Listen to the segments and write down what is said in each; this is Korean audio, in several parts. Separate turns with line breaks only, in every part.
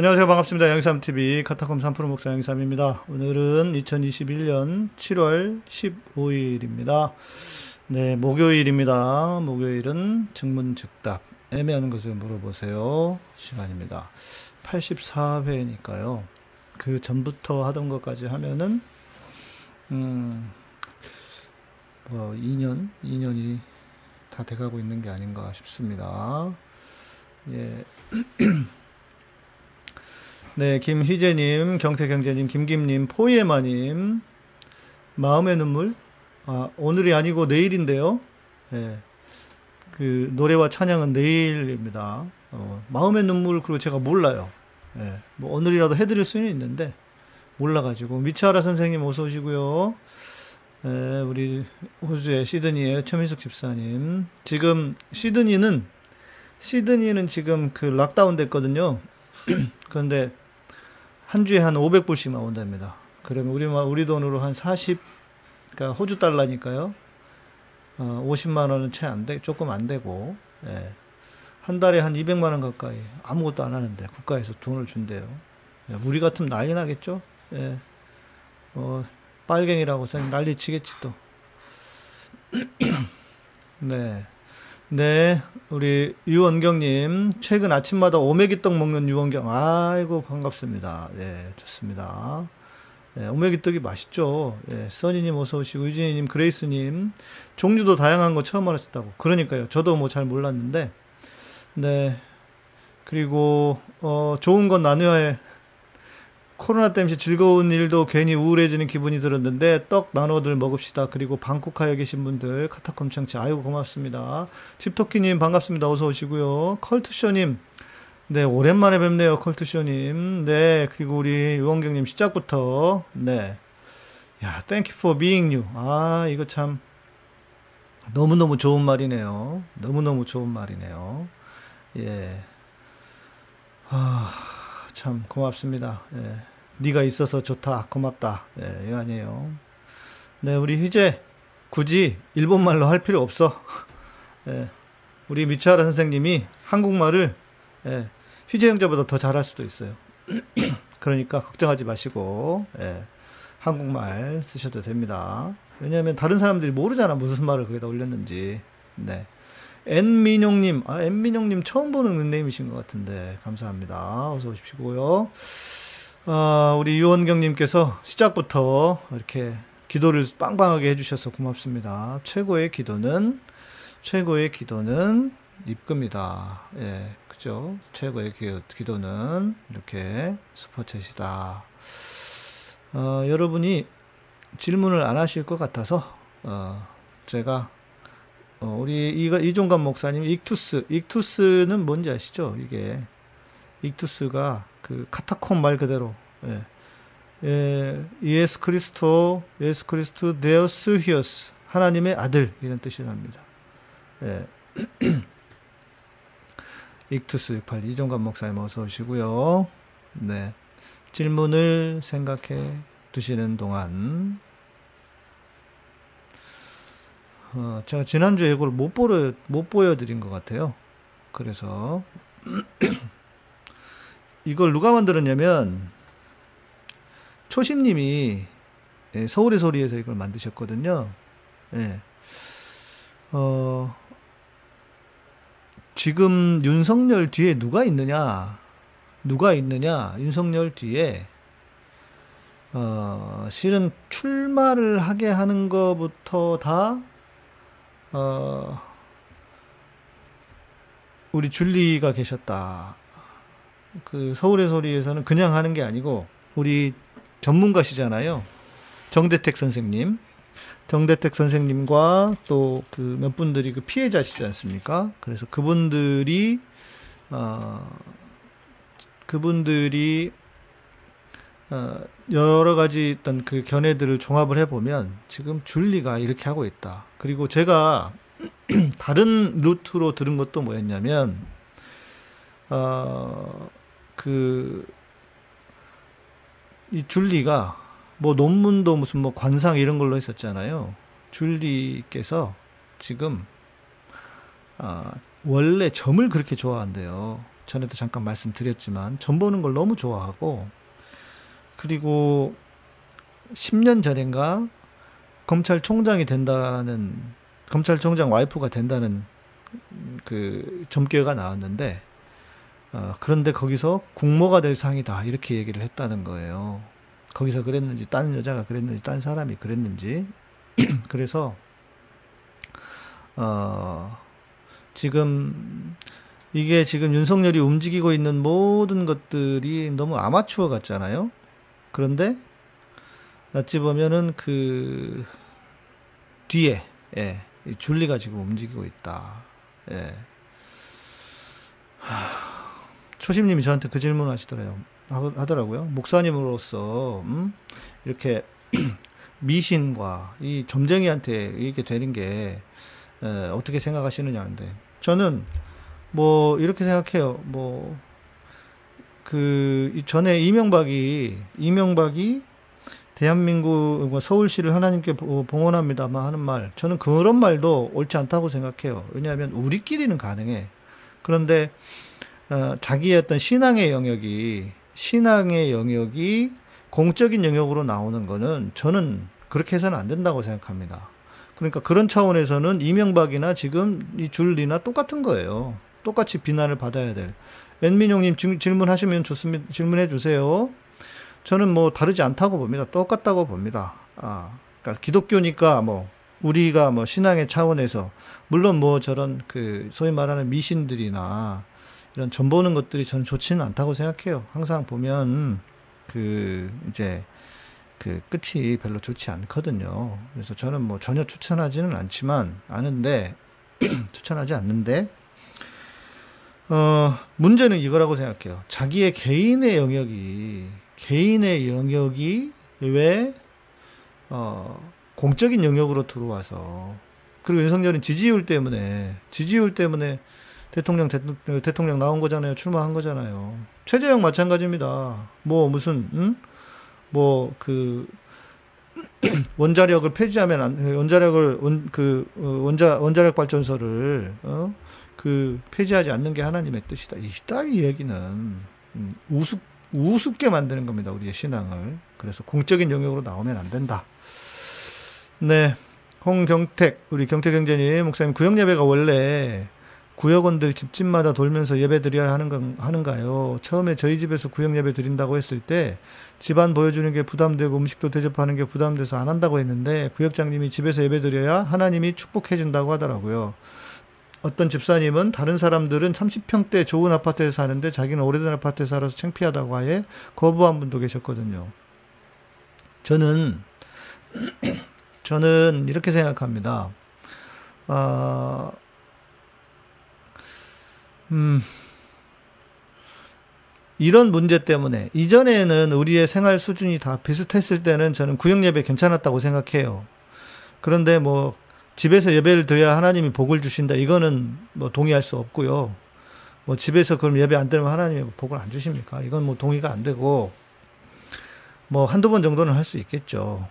안녕하세요. 반갑습니다. 양삼TV 카타콤 3프로 목사 양삼입니다. 오늘은 2021년 7월 15일입니다. 네, 목요일입니다. 목요일은 증문즉답, 애매한 것을 물어보세요. 시간입니다. 84회니까요. 그 전부터 하던 것까지 하면은, 음, 뭐, 2년, 2년이 다 돼가고 있는 게 아닌가 싶습니다. 예. 네, 김희재님, 경태경제님, 김김님, 포이에마님, 마음의 눈물. 아, 오늘이 아니고 내일인데요. 예. 그 노래와 찬양은 내일입니다. 어, 마음의 눈물 그리고 제가 몰라요. 예. 뭐 오늘이라도 해드릴 수는 있는데 몰라가지고 미차하라 선생님 어서 오시고요. 예, 우리 호주의 시드니의 최민숙 집사님. 지금 시드니는 시드니는 지금 그 락다운 됐거든요. 그런데 한 주에 한 500불씩 나온답니다. 그러면 우리 우리 돈으로 한 40, 그러니까 호주 달러니까요. 어, 50만 원은 채 안 돼, 조금 안 되고, 예. 한 달에 한 200만 원 가까이 아무것도 안 하는데 국가에서 돈을 준대요. 예, 우리 같으면 난리 나겠죠? 예. 어, 빨갱이라고 난리 치겠지 또. 네. 네, 우리 유원경님, 최근 아침마다 오메기떡 먹는 유원경. 아이고, 반갑습니다. 예, 좋습니다. 예, 오메기떡이 맛있죠. 예, 써니님 어서 오시고, 유진이님, 그레이스님, 종류도 다양한 거 처음 알았다고. 그러니까요. 저도 뭐 잘 몰랐는데, 네. 그리고, 어, 좋은 건 해. 코로나 때문에 즐거운 일도 괜히 우울해지는 기분이 들었는데 떡 나눠들 먹읍시다. 그리고 방콕하에 계신 분들 카타콤 청취 아유 고맙습니다. 집토끼님 반갑습니다. 어서 오시고요. 컬투쇼님 네 오랜만에 뵙네요. 컬투쇼님 네 그리고 우리 유원경님 시작부터 네 야, you for being you. 아, 이거 참 너무너무 좋은 말이네요. 너무너무 좋은 말이네요. 예. 아, 참 고맙습니다. 예. 네가 있어서 좋다, 고맙다. 예, 이거 아니에요. 네, 우리 희재 굳이 일본말로 할 필요 없어. 예, 우리 미차라 선생님이 한국말을 예, 희재 형제보다 더 잘할 수도 있어요. 그러니까 걱정하지 마시고 예, 한국말 쓰셔도 됩니다. 왜냐하면 다른 사람들이 모르잖아 무슨 말을 거기다 올렸는지. 네. 엔민용님, 아, 엔민용님 처음 보는 닉네임이신 것 같은데, 감사합니다. 어서 오십시오요. 아, 우리 유원경님께서 시작부터 이렇게 기도를 빵빵하게 해주셔서 고맙습니다. 최고의 기도는, 최고의 기도는 입금이다. 예, 그죠? 최고의 기, 도는 이렇게 슈퍼챗이다. 어, 여러분이 질문을 안 하실 것 같아서, 어, 제가 어, 우리 이, 이종관 목사님 익투스 익투스는 뭔지 아시죠? 이게 익투스가 그 카타콤 말 그대로 예. 예, 예수 그리스도 예수 그리스도 데오스 히어스 하나님의 아들 이런 뜻이 납니다. 예. 익투스 68 이종관 목사님 어서 오시고요. 네. 질문을 생각해 두시는 동안 어, 제가 지난주에 이걸 못 보여, 못 보여 드린 것 같아요. 그래서, 이걸 누가 만들었냐면, 초심님이 예, 서울의 소리에서 이걸 만드셨거든요. 예. 어, 지금 윤석열 뒤에 누가 있느냐? 누가 있느냐? 윤석열 뒤에, 어, 실은 출마를 하게 하는 것부터 다 어, 우리 줄리가 계셨다. 그 서울의 소리에서는 그냥 하는 게 아니고 우리 전문가시잖아요. 정대택 선생님. 정대택 선생님과 또 그 몇 분들이 그 피해자시지 않습니까? 그래서 그분들이 어 그분들이 어, 여러 가지 어떤 그 견해들을 종합을 해보면 지금 줄리가 이렇게 하고 있다. 그리고 제가 다른 루트로 들은 것도 뭐였냐면, 어, 그, 이 줄리가 뭐 논문도 무슨 뭐 관상 이런 걸로 했었잖아요. 줄리께서 지금, 아, 원래 점을 그렇게 좋아한대요. 전에도 잠깐 말씀드렸지만 전 보는 걸 너무 좋아하고 그리고 10년 전인가 검찰총장이 된다는 검찰총장 와이프가 된다는 그 점괘가 나왔는데 어, 그런데 거기서 국모가 될 상이다 이렇게 얘기를 했다는 거예요. 거기서 그랬는지 다른 여자가 그랬는지 다른 사람이 그랬는지 그래서 어, 지금 이게 지금 윤석열이 움직이고 있는 모든 것들이 너무 아마추어 같잖아요. 그런데 어찌 보면은 그 뒤에 예, 줄리가 지금 움직이고 있다. 예. 초심님이 저한테 그 질문 하시더래요. 하 더라고요. 목사님으로서 음? 이렇게 미신과 이 점쟁이한테 이렇게 되는 게 에, 어떻게 생각하시느냐는데 저는 뭐 이렇게 생각해요. 뭐 그 전에 이명박이 이명박이 대한민국 뭐 서울시를 하나님께 봉헌합니다만 하는 말 저는 그런 말도 옳지 않다고 생각해요. 왜냐하면 우리끼리는 가능해. 그런데 어, 자기의 어떤 신앙의 영역이 신앙의 영역이 공적인 영역으로 나오는 거는 저는 그렇게 해서는 안 된다고 생각합니다. 그러니까 그런 차원에서는 이명박이나 지금 이 줄리나 똑같은 거예요. 똑같이 비난을 받아야 될. 엔민용님 질문하시면 좋습니다. 질문해 주세요. 저는 뭐 다르지 않다고 봅니다. 똑같다고 봅니다. 아, 그러니까 기독교니까 뭐 우리가 뭐 신앙의 차원에서 물론 뭐 저런 그 소위 말하는 미신들이나 이런 전 보는 것들이 저는 좋지는 않다고 생각해요. 항상 보면 그 이제 그 끝이 별로 좋지 않거든요. 그래서 저는 뭐 전혀 추천하지는 않지만 아는데 추천하지 않는데 어 문제는 이거라고 생각해요. 자기의 개인의 영역이 개인의 영역이 왜 어, 공적인 영역으로 들어와서 그리고 윤석열은 지지율 때문에 지지율 때문에 대통령 대 통령 나온 거잖아요. 출마한 거잖아요. 최재형 마찬가지입니다. 뭐 무슨 응? 뭐그 원자력을 폐지하면 안, 원자력을 원, 그 어, 원자 원자력 발전소를 어? 그 폐지하지 않는 게 하나님의 뜻이다. 이 따위 얘기는 음, 우습 우습게 만드는 겁니다. 우리의 신앙을. 그래서 공적인 영역으로 나오면 안 된다. 네. 홍경택, 우리 경택경제님, 목사님, 구역 예배가 원래 구역원들 집집마다 돌면서 예배 드려야 하는 건, 하는가요? 처음에 저희 집에서 구역 예배 드린다고 했을 때 집안 보여주는 게 부담되고 음식도 대접하는 게 부담돼서 안 한다고 했는데 구역장님이 집에서 예배 드려야 하나님이 축복해 준다고 하더라고요. 어떤 집사님은 다른 사람들은 30평대 좋은 아파트에 사는데 자기는 오래된 아파트에 살아서 창피하다고 하에 거부한 분도 계셨거든요. 저는 저는 이렇게 생각합니다. 어, 음, 이런 문제 때문에 이전에는 우리의 생활 수준이 다 비슷했을 때는 저는 구역 예배 괜찮았다고 생각해요. 그런데 뭐 집에서 예배를 드려야 하나님이 복을 주신다. 이거는 뭐 동의할 수 없고요. 뭐 집에서 그럼 예배 안 드리면 하나님이 복을 안 주십니까? 이건 뭐 동의가 안 되고 뭐 한두 번 정도는 할 수 있겠죠.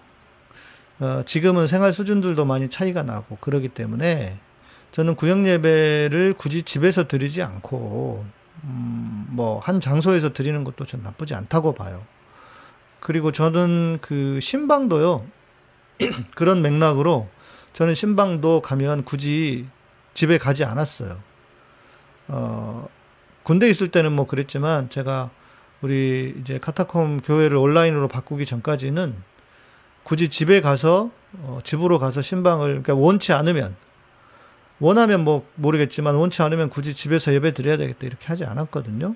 어, 지금은 생활 수준들도 많이 차이가 나고 그러기 때문에 저는 구역 예배를 굳이 집에서 드리지 않고 음, 뭐한 장소에서 드리는 것도 전 나쁘지 않다고 봐요. 그리고 저는 그 신방도요 그런 맥락으로 저는 신방도 가면 굳이 집에 가지 않았어요. 어, 군대 있을 때는 뭐 그랬지만 제가 우리 이제 카타콤 교회를 온라인으로 바꾸기 전까지는 굳이 집에 가서 어, 집으로 가서 신방을 그러니까 원치 않으면 원하면 뭐 모르겠지만 원치 않으면 굳이 집에서 예배 드려야 되겠다 이렇게 하지 않았거든요.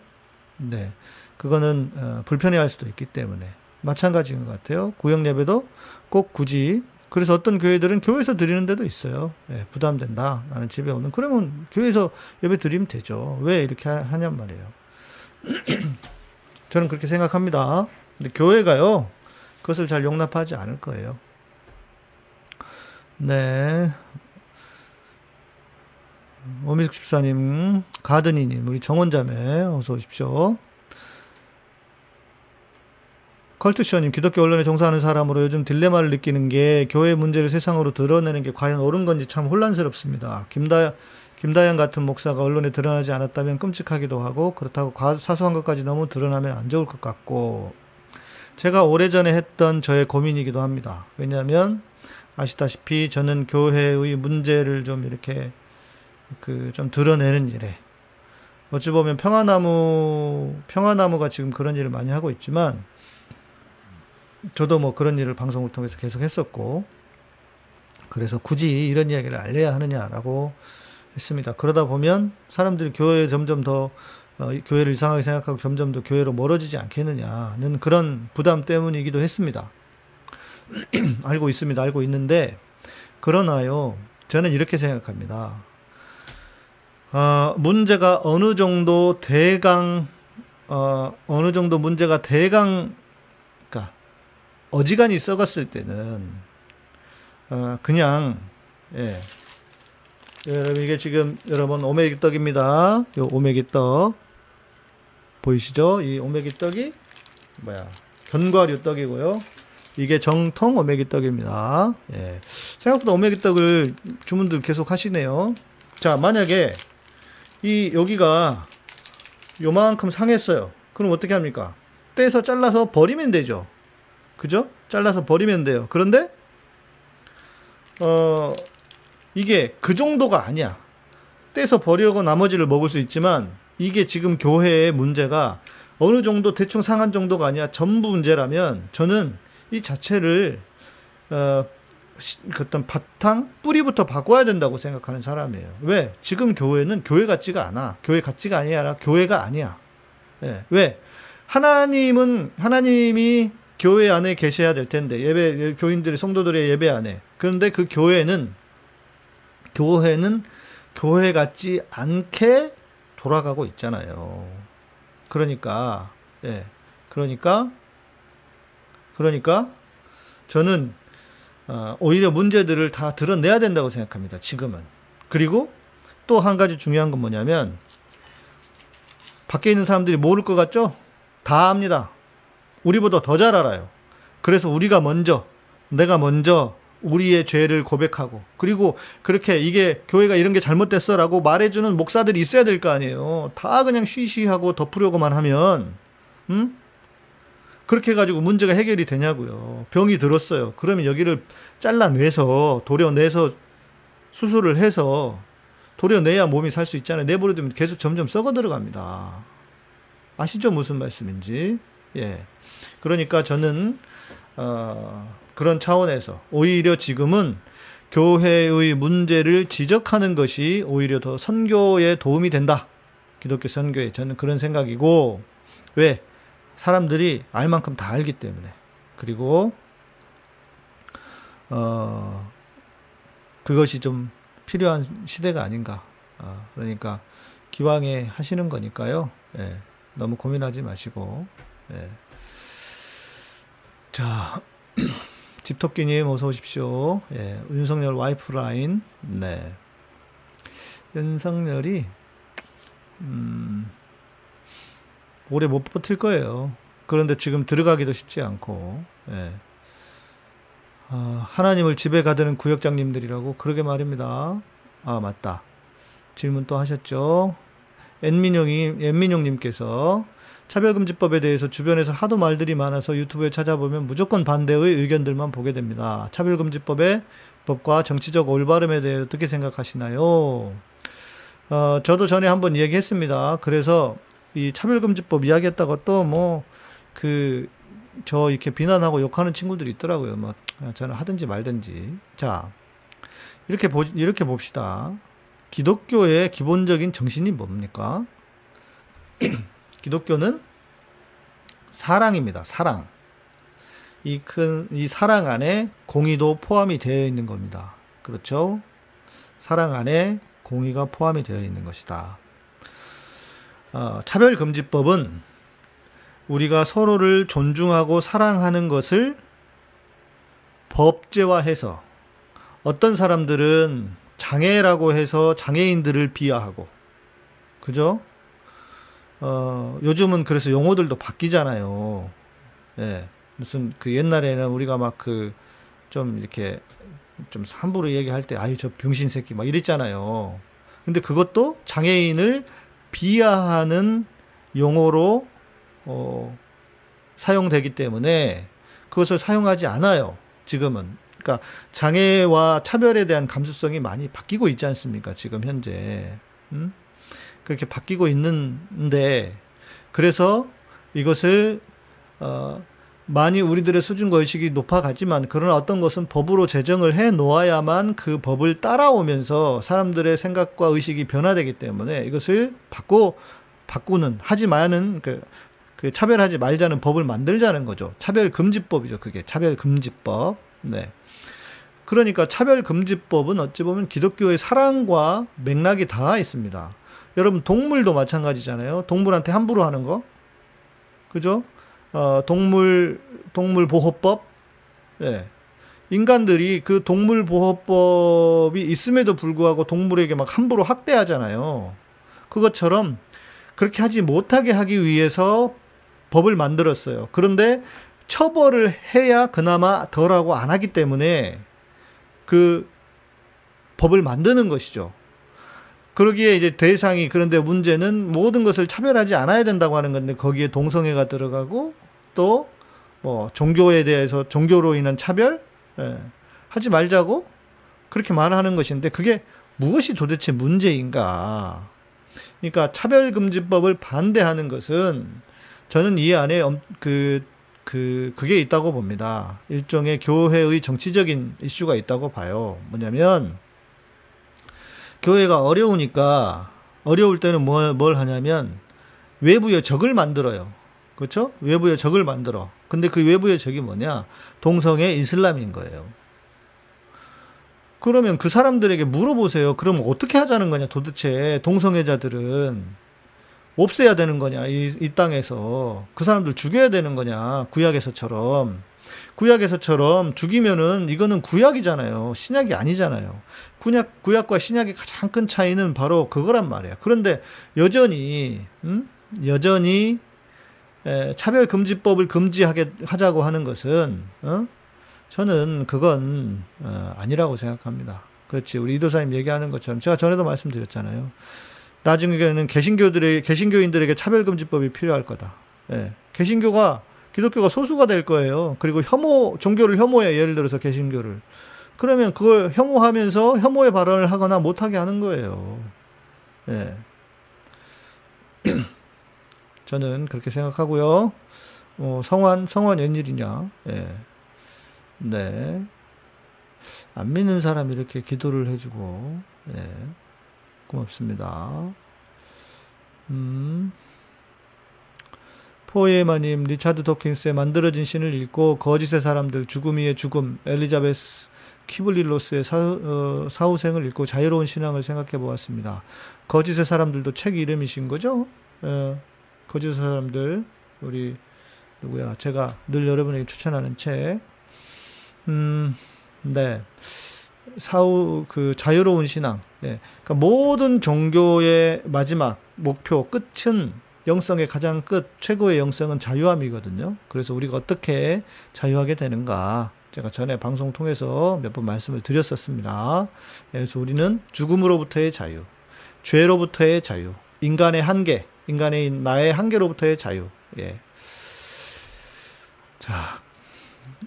네. 그거는 어, 불편해할 수도 있기 때문에 마찬가지인 것 같아요. 구역 예배도 꼭 굳이 그래서 어떤 교회들은 교회에서 드리는 데도 있어요. 예, 부담된다. 나는 집에 오는. 그러면 교회에서 예배 드리면 되죠. 왜 이렇게 하냔 말이에요. 저는 그렇게 생각합니다. 근데 교회가요, 그것을 잘 용납하지 않을 거예요. 네. 오미숙 집사님, 가드니님, 우리 정원자매, 어서 오십시오. 컬투쇼님, 기독교 언론에 종사하는 사람으로 요즘 딜레마를 느끼는 게 교회 문제를 세상으로 드러내는 게 과연 옳은 건지 참 혼란스럽습니다. 김다, 김다현 같은 목사가 언론에 드러나지 않았다면 끔찍하기도 하고 그렇다고 사소한 것까지 너무 드러나면 안 좋을 것 같고 제가 오래전에 했던 저의 고민이기도 합니다. 왜냐하면 아시다시피 저는 교회의 문제를 좀 이렇게 그 좀 드러내는 일에 어찌 보면 평화나무 평화나무가 지금 그런 일을 많이 하고 있지만 저도 뭐 그런 일을 방송을 통해서 계속 했었고 그래서 굳이 이런 이야기를 알려야 하느냐라고 했습니다. 그러다 보면 사람들이 교회에 점점 더 어, 교회를 이상하게 생각하고 점점 더 교회로 멀어지지 않겠느냐는 그런 부담 때문이기도 했습니다. 알고 있습니다. 알고 있는데 그러나요. 저는 이렇게 생각합니다. 어, 문제가 어느 정도 대강 어, 어느 정도 문제가 대강 그러니까 어지간히 썩었을 때는 어, 그냥 예. 여러분 이게 지금 여러분 오메기 떡입니다. 요 오메기 떡 보이시죠? 이 오메기 떡이 뭐야? 견과류 떡이고요. 이게 정통 오메기 떡입니다. 예. 생각보다 오메기 떡을 주문들 계속 하시네요. 자, 만약에 이 여기가 요만큼 상했어요. 그럼 어떻게 합니까? 떼서 잘라서 버리면 되죠. 그죠? 잘라서 버리면 돼요. 그런데 어 이게 그 정도가 아니야. 떼서 버리고 나머지를 먹을 수 있지만 이게 지금 교회의 문제가 어느 정도 대충 상한 정도가 아니야. 전부 문제라면 저는 이 자체를 어, 그 어떤 바탕 뿌리부터 바꿔야 된다고 생각하는 사람이에요. 왜? 지금 교회는 교회 같지가 않아. 교회 같지가 아니라 교회가 아니야. 예. 왜? 하나님은 하나님이 교회 안에 계셔야 될 텐데 예배 교인들이 성도들의 예배 안에 그런데 그 교회는 교회는 교회 같지 않게 돌아가고 있잖아요. 그러니까 예. 그러니까 그러니까 저는 어, 오히려 문제들을 다 드러내야 된다고 생각합니다. 지금은. 그리고 또 한 가지 중요한 건 뭐냐면 밖에 있는 사람들이 모를 것 같죠? 다 압니다. 우리보다 더 잘 알아요. 그래서 우리가 먼저 내가 먼저 우리의 죄를 고백하고 그리고 그렇게 이게 교회가 이런 게 잘못됐어 라고 말해주는 목사들이 있어야 될 거 아니에요. 다 그냥 쉬쉬하고 덮으려고만 하면 음? 그렇게 해가지고 문제가 해결이 되냐고요. 병이 들었어요. 그러면 여기를 잘라내서 도려내서 수술을 해서 도려내야 몸이 살 수 있잖아요. 내버려두면 계속 점점 썩어 들어갑니다. 아시죠? 무슨 말씀인지. 예. 그러니까 저는 어, 그런 차원에서 오히려 지금은 교회의 문제를 지적하는 것이 오히려 더 선교에 도움이 된다. 기독교 선교에 저는 그런 생각이고 왜 사람들이 알 만큼 다 알기 때문에 그리고 어 그것이 좀 필요한 시대가 아닌가. 어, 그러니까 기왕에 하시는 거니까요. 예, 너무 고민하지 마시고. 예. 자, 집토끼님 어서 오십시오. 예, 윤석열 와이프 라인. 네. 윤석열이 음, 오래 못 버틸 거예요. 그런데 지금 들어가기도 쉽지 않고, 예. 아, 하나님을 집에 가드는 구역장님들이라고 그러게 말입니다. 아, 맞다. 질문 또 하셨죠? 엔민용이, 엔민용님께서 차별금지법에 대해서 주변에서 하도 말들이 많아서 유튜브에 찾아보면 무조건 반대의 의견들만 보게 됩니다. 차별금지법의 법과 정치적 올바름에 대해 어떻게 생각하시나요? 어, 저도 전에 한번 얘기했습니다. 그래서 이 차별금지법 이야기했다가 또 뭐 그 저 이렇게 비난하고 욕하는 친구들이 있더라고요. 뭐 저는 하든지 말든지. 자 이렇게 보 이렇게 봅시다. 기독교의 기본적인 정신이 뭡니까? 기독교는 사랑입니다. 사랑. 이 큰, 이 사랑 안에 공의도 포함이 되어 있는 겁니다. 그렇죠? 사랑 안에 공의가 포함이 되어 있는 것이다. 어, 차별금지법은 우리가 서로를 존중하고 사랑하는 것을 법제화해서 어떤 사람들은 장애라고 해서 장애인들을 비하하고, 그죠? 어, 요즘은 그래서 용어들도 바뀌잖아요. 예. 무슨 그 옛날에는 우리가 막 그 좀 이렇게 좀 함부로 얘기할 때 아유 저 병신 새끼 막 이랬잖아요. 근데 그것도 장애인을 비하하는 용어로 어, 사용되기 때문에 그것을 사용하지 않아요. 지금은. 그러니까 장애와 차별에 대한 감수성이 많이 바뀌고 있지 않습니까? 지금 현재. 음? 그렇게 바뀌고 있는데 그래서 이것을 어 많이 우리들의 수준과 의식이 높아가지만 그러나 어떤 것은 법으로 제정을 해 놓아야만 그 법을 따라오면서 사람들의 생각과 의식이 변화되기 때문에 이것을 바꾸 바꾸는 하지 마는 그, 그 차별하지 말자는 법을 만들자는 거죠. 차별 금지법이죠. 그게 차별 금지법. 네. 그러니까 차별 금지법은 어찌 보면 기독교의 사랑과 맥락이 닿아 있습니다. 여러분 동물도 마찬가지잖아요. 동물한테 함부로 하는 거. 그죠? 어, 동물 동물 보호법. 예. 인간들이 그 동물 보호법이 있음에도 불구하고 동물에게 막 함부로 학대하잖아요. 그것처럼 그렇게 하지 못하게 하기 위해서 법을 만들었어요. 그런데 처벌을 해야 그나마 덜하고 안 하기 때문에 그 법을 만드는 것이죠. 그러기에 이제 대상이 그런데 문제는 모든 것을 차별하지 않아야 된다고 하는 건데 거기에 동성애가 들어가고 또 뭐 종교에 대해서 종교로 인한 차별 예, 하지 말자고 그렇게 말하는 것인데 그게 무엇이 도대체 문제인가? 그러니까 차별금지법을 반대하는 것은 저는 이 안에 그, 그, 그게 있다고 봅니다. 일종의 교회의 정치적인 이슈가 있다고 봐요. 뭐냐면, 교회가 어려우니까 어려울 때는 뭐, 뭘 하냐면 외부의 적을 만들어요. 그렇죠? 외부의 적을 만들어. 근데 그 외부의 적이 뭐냐? 동성애 이슬람인 거예요. 그러면 그 사람들에게 물어보세요. 그럼 어떻게 하자는 거냐? 도대체 동성애자들은 없애야 되는 거냐? 이, 이 땅에서 그 사람들 죽여야 되는 거냐? 구약에서처럼. 구약에서처럼 죽이면은 이거는 구약이잖아요. 신약이 아니잖아요. 구약, 구약과 신약의 가장 큰 차이는 바로 그거란 말이야. 그런데 여전히, 음? 여전히 에, 차별금지법을 금지하게 하자고 하는 것은, 어? 저는 그건, 어, 아니라고 생각합니다. 그렇지. 우리 이도사님 얘기하는 것처럼 제가 전에도 말씀드렸잖아요. 나중에는 개신교들의, 개신교인들에게 차별금지법이 필요할 거다. 예. 개신교가 기독교가 소수가 될 거예요. 그리고 혐오, 종교를 혐오해. 예를 들어서 개신교를. 그러면 그걸 혐오하면서 혐오의 발언을 하거나 못하게 하는 거예요. 예. 저는 그렇게 생각하고요. 어, 성환, 성환 웬일이냐. 예. 네. 안 믿는 사람이 이렇게 기도를 해주고, 예. 고맙습니다. 음. 포에마님, 리차드 도킨스의 만들어진 신을 읽고 거짓의 사람들, 죽음 위의 죽음, 엘리자베스 키블릴로스의 사, 어, 사후생을 읽고 자유로운 신앙을 생각해 보았습니다. 거짓의 사람들도 책 이름이신 거죠? 어, 거짓의 사람들, 우리 누구야? 제가 늘 여러분에게 추천하는 책. 음, 네. 사후 그 자유로운 신앙. 예. 그러니까 모든 종교의 마지막 목표 끝은 영성의 가장 끝, 최고의 영성은 자유함이거든요. 그래서 우리가 어떻게 자유하게 되는가. 제가 전에 방송 통해서 몇 번 말씀을 드렸었습니다. 그래서 우리는 죽음으로부터의 자유, 죄로부터의 자유, 인간의 한계, 인간의 나의 한계로부터의 자유. 예. 자,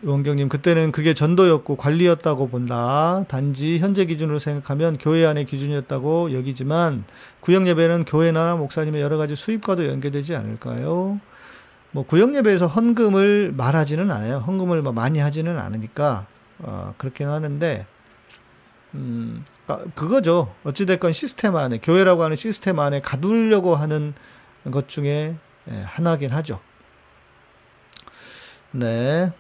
원경님, 그때는 그게 전도였고 관리였다고 본다. 단지 현재 기준으로 생각하면 교회 안의 기준이었다고 여기지만 구역 예배는 교회나 목사님의 여러 가지 수입과도 연계되지 않을까요? 뭐 구역 예배에서 헌금을 말하지는 않아요. 헌금을 뭐 많이 하지는 않으니까 어, 그렇긴 하는데 음, 그러니까 그거죠. 어찌됐건 시스템 안에 교회라고 하는 시스템 안에 가두려고 하는 것 중에 예, 하나긴 하죠. 네.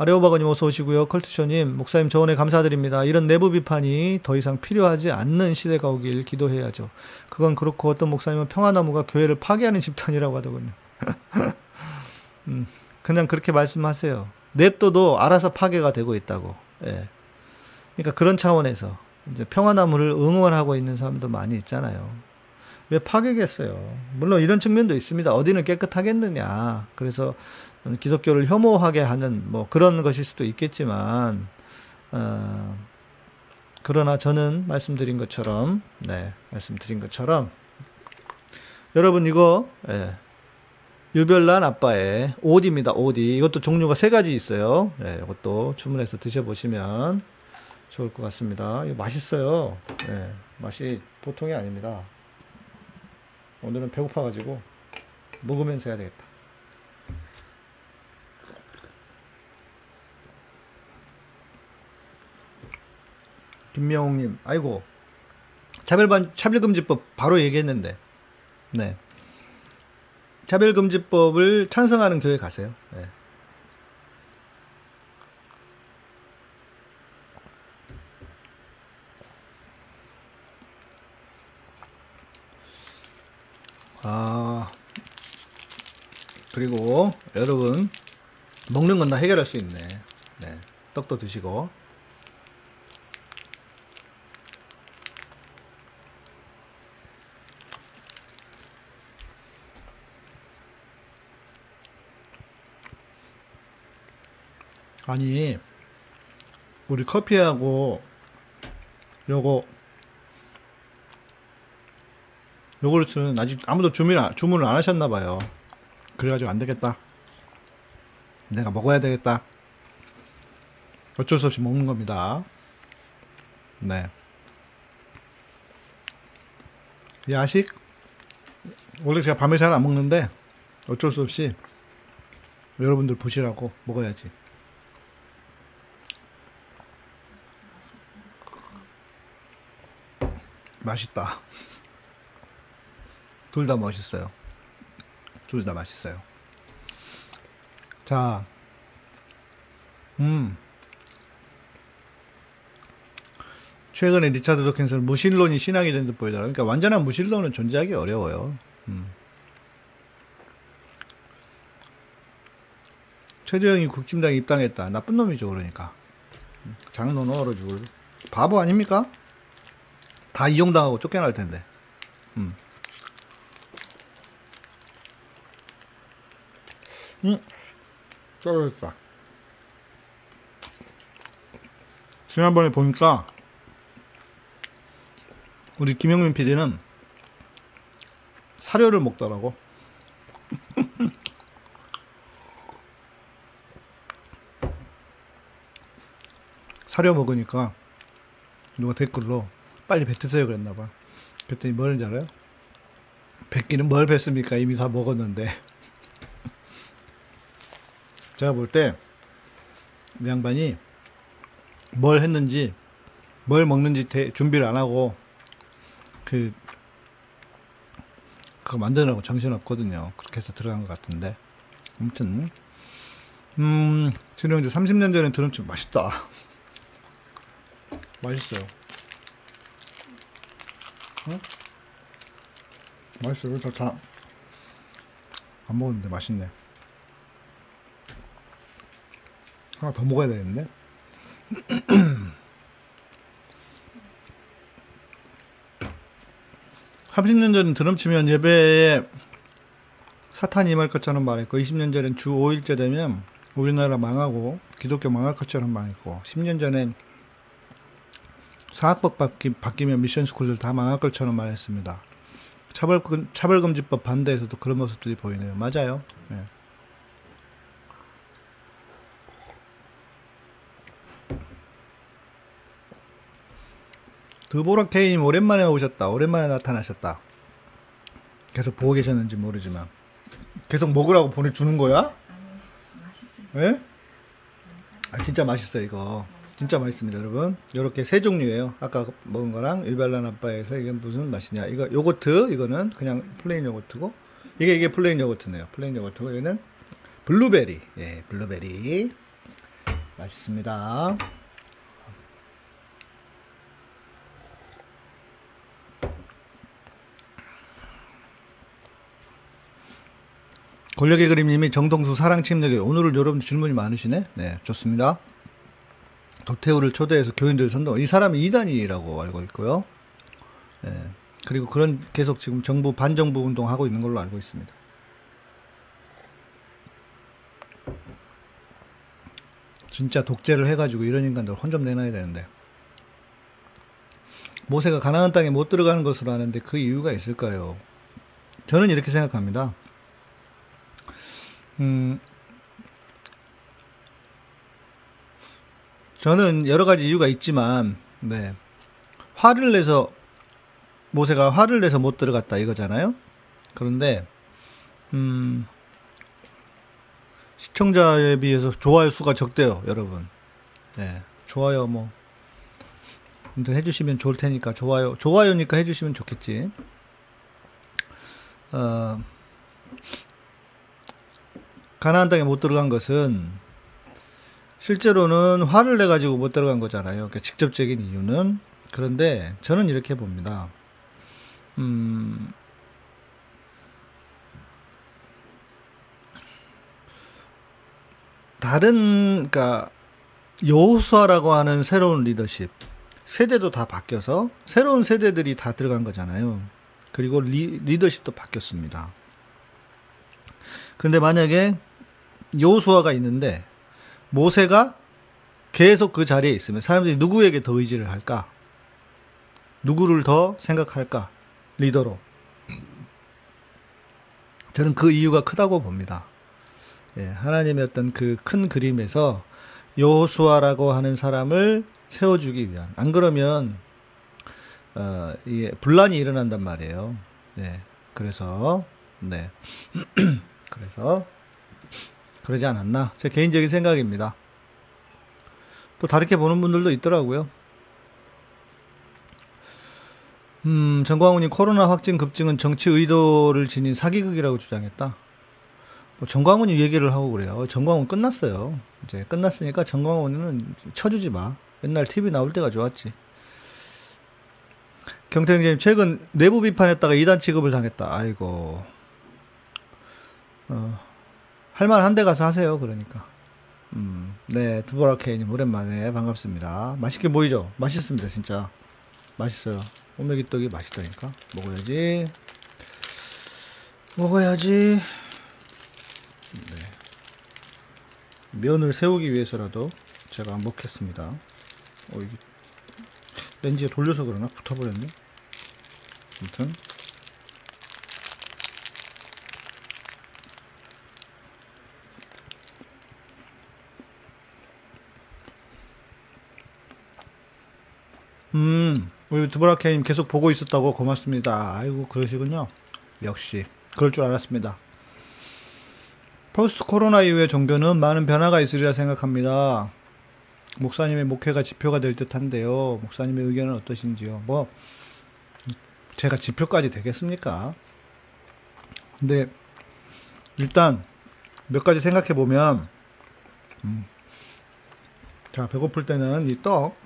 아레오바가님 어서 오시고요. 컬투쇼님, 목사님 저원에 감사드립니다. 이런 내부 비판이 더 이상 필요하지 않는 시대가 오길 기도해야죠. 그건 그렇고 어떤 목사님은 평화나무가 교회를 파괴하는 집단이라고 하더군요. 음, 그냥 그렇게 말씀하세요. 냅둬도 알아서 파괴가 되고 있다고. 예. 그러니까 그런 차원에서 이제 평화나무를 응원하고 있는 사람도 많이 있잖아요. 왜 파괴겠어요? 물론 이런 측면도 있습니다. 어디는 깨끗하겠느냐. 그래서 기독교를 혐오하게 하는 뭐 그런 것일 수도 있겠지만 어, 그러나 저는 말씀드린 것처럼, 네, 말씀드린 것처럼, 여러분 이거, 예, 유별난 아빠의 오디입니다. 오디. 이것도 종류가 세 가지 있어요. 예, 이것도 주문해서 드셔보시면 좋을 것 같습니다. 이거 맛있어요. 예, 맛이 보통이 아닙니다. 오늘은 배고파가지고 먹으면서 해야 되겠다. 김명웅님, 아이고 차별반 차별금지법 바로 얘기했는데, 네 차별금지법을 찬성하는 교회 가세요. 네. 그리고 여러분 먹는 건 다 해결할 수 있네. 네, 떡도 드시고. 아니 우리 커피하고 요거 요구르트는 아직 아무도 주문을 안 하셨나 봐요. 그래가지고 안 되겠다. 내가 먹어야 되겠다. 어쩔 수 없이 먹는 겁니다. 네. 야식 원래 제가 밤에 잘 안 먹는데 어쩔 수 없이 여러분들 보시라고 먹어야지. 맛있다. 둘 다 멋있어요. 둘 다 맛있어요. 자, 음. 최근에 리차드 도킨스는 무신론이 신앙이 된 듯 보이더라. 그러니까 완전한 무신론은 존재하기 어려워요. 음. 최재형이 국진당에 입당했다. 나쁜 놈이죠, 그러니까. 장로는 얼어 죽을. 바보 아닙니까? 다 이용당하고 쫓겨날 텐데. 음. 음. 떨어졌다. 지난번에 보니까 우리 김영민 PD는 사료를 먹더라고. 사료 먹으니까 누가 댓글로 빨리 뱉으세요 그랬나봐. 그랬더니 뭐라는지 알아요? 뱉기는 뭘 뱉습니까? 이미 다 먹었는데. 제가 볼 때, 이 양반이 뭘 했는지, 뭘 먹는지 대- 준비를 안 하고, 그, 그거 만드느라고 정신없거든요. 그렇게 해서 들어간 것 같은데. 아무튼, 음, 지금 이제 30년 전에 좀 맛있다. 맛있어요. 응? 맛있어요. 저다안 먹었는데 맛있네. 하나 더 먹어야 되겠는데? 30년 전 드럼 치면 예배에 사탄이 임할 것처럼 말했고 20년 전엔 주 5일째 되면 우리나라 망하고 기독교 망할 것처럼 망했고 10년 전엔 사학법 바뀌, 바뀌면 미션 스쿨들 다 망할 것처럼 말했습니다. 차벌 차벌금지법 반대에서도 그런 모습들이 보이네요. 맞아요. 네. 드보라 케이님 오랜만에 오셨다. 오랜만에 나타나셨다. 계속 보고 계셨는지 모르지만 계속 먹으라고 보내주는 거야? 예? 아, 진짜 맛있어요 이거. 진짜 맛있습니다 여러분. 이렇게 세 종류예요. 아까 먹은 거랑 일발란 아빠에서 이게 무슨 맛이냐? 이거 요거트 이거는 그냥 plain 요거트고 이게 이게 plain 요거트네요. plain 요거트고 얘는 블루베리. 예, 블루베리. 맛있습니다. 권력의 그림님이 정동수 사랑 침례교 오늘은 여러분 질문이 많으시네. 네, 좋습니다. 도태우를 초대해서 교인들 선동. 이 사람이 이단이라고 알고 있고요. 네, 그리고 그런 계속 지금 정부 반정부 운동 하고 있는 걸로 알고 있습니다. 진짜 독재를 해가지고 이런 인간들 혼 좀 내놔야 되는데. 모세가 가나안 땅에 못 들어가는 것으로 아는데 그 이유가 있을까요? 저는 이렇게 생각합니다. 음, 저는 여러 가지 이유가 있지만, 네. 화를 내서, 모세가 화를 내서 못 들어갔다 이거잖아요? 그런데, 음, 시청자에 비해서 좋아요 수가 적대요, 여러분. 네. 좋아요, 뭐. 아무튼 해주시면 좋을 테니까, 좋아요. 좋아요니까 해주시면 좋겠지. 어, 가나안 땅에 못 들어간 것은 실제로는 화를 내 가지고 못 들어간 거잖아요. 그러니까 직접적인 이유는 그런데 저는 이렇게 봅니다. 음, 다른 그러니까 여호수아라고 하는 새로운 리더십 세대도 다 바뀌어서 새로운 세대들이 다 들어간 거잖아요. 그리고 리, 리더십도 바뀌었습니다. 근데 만약에 여호수아가 있는데 모세가 계속 그 자리에 있으면 사람들이 누구에게 더 의지를 할까? 누구를 더 생각할까? 리더로. 저는 그 이유가 크다고 봅니다. 예, 하나님의 어떤 그 큰 그림에서 여호수아라고 하는 사람을 세워주기 위한. 안 그러면 어, 이게 분란이 일어난단 말이에요. 예, 그래서 네, 그래서 그러지 않았나? 제 개인적인 생각입니다. 또 다르게 보는 분들도 있더라고요. 음, 정광훈이 코로나 확진 급증은 정치 의도를 지닌 사기극이라고 주장했다. 뭐 정광훈이 얘기를 하고 그래요. 정광훈 끝났어요. 이제 끝났으니까 정광훈은 쳐주지 마. 옛날 TV 나올 때가 좋았지. 경태형님 최근 내부 비판했다가 이단 취급을 당했다. 아이고. 어, 할만한 데 가서 하세요. 그러니까. 음, 네, 두보라 케이님 오랜만에 반갑습니다. 맛있게 보이죠? 맛있습니다, 진짜. 맛있어요. 오메기 떡이 맛있다니까. 먹어야지. 먹어야지. 네. 면을 세우기 위해서라도 제가 먹겠습니다. 어, 이게 렌즈에 돌려서 그러나? 붙어버렸네. 아무튼. 음, 우리 드보라케님 계속 보고 있었다고 고맙습니다. 아이고, 그러시군요. 역시. 그럴 줄 알았습니다. 포스트 코로나 이후의 종교는 많은 변화가 있으리라 생각합니다. 목사님의 목회가 지표가 될 듯한데요. 목사님의 의견은 어떠신지요? 뭐 제가 지표까지 되겠습니까? 근데 일단 몇 가지 생각해 보면 음, 자 배고플 때는 이 떡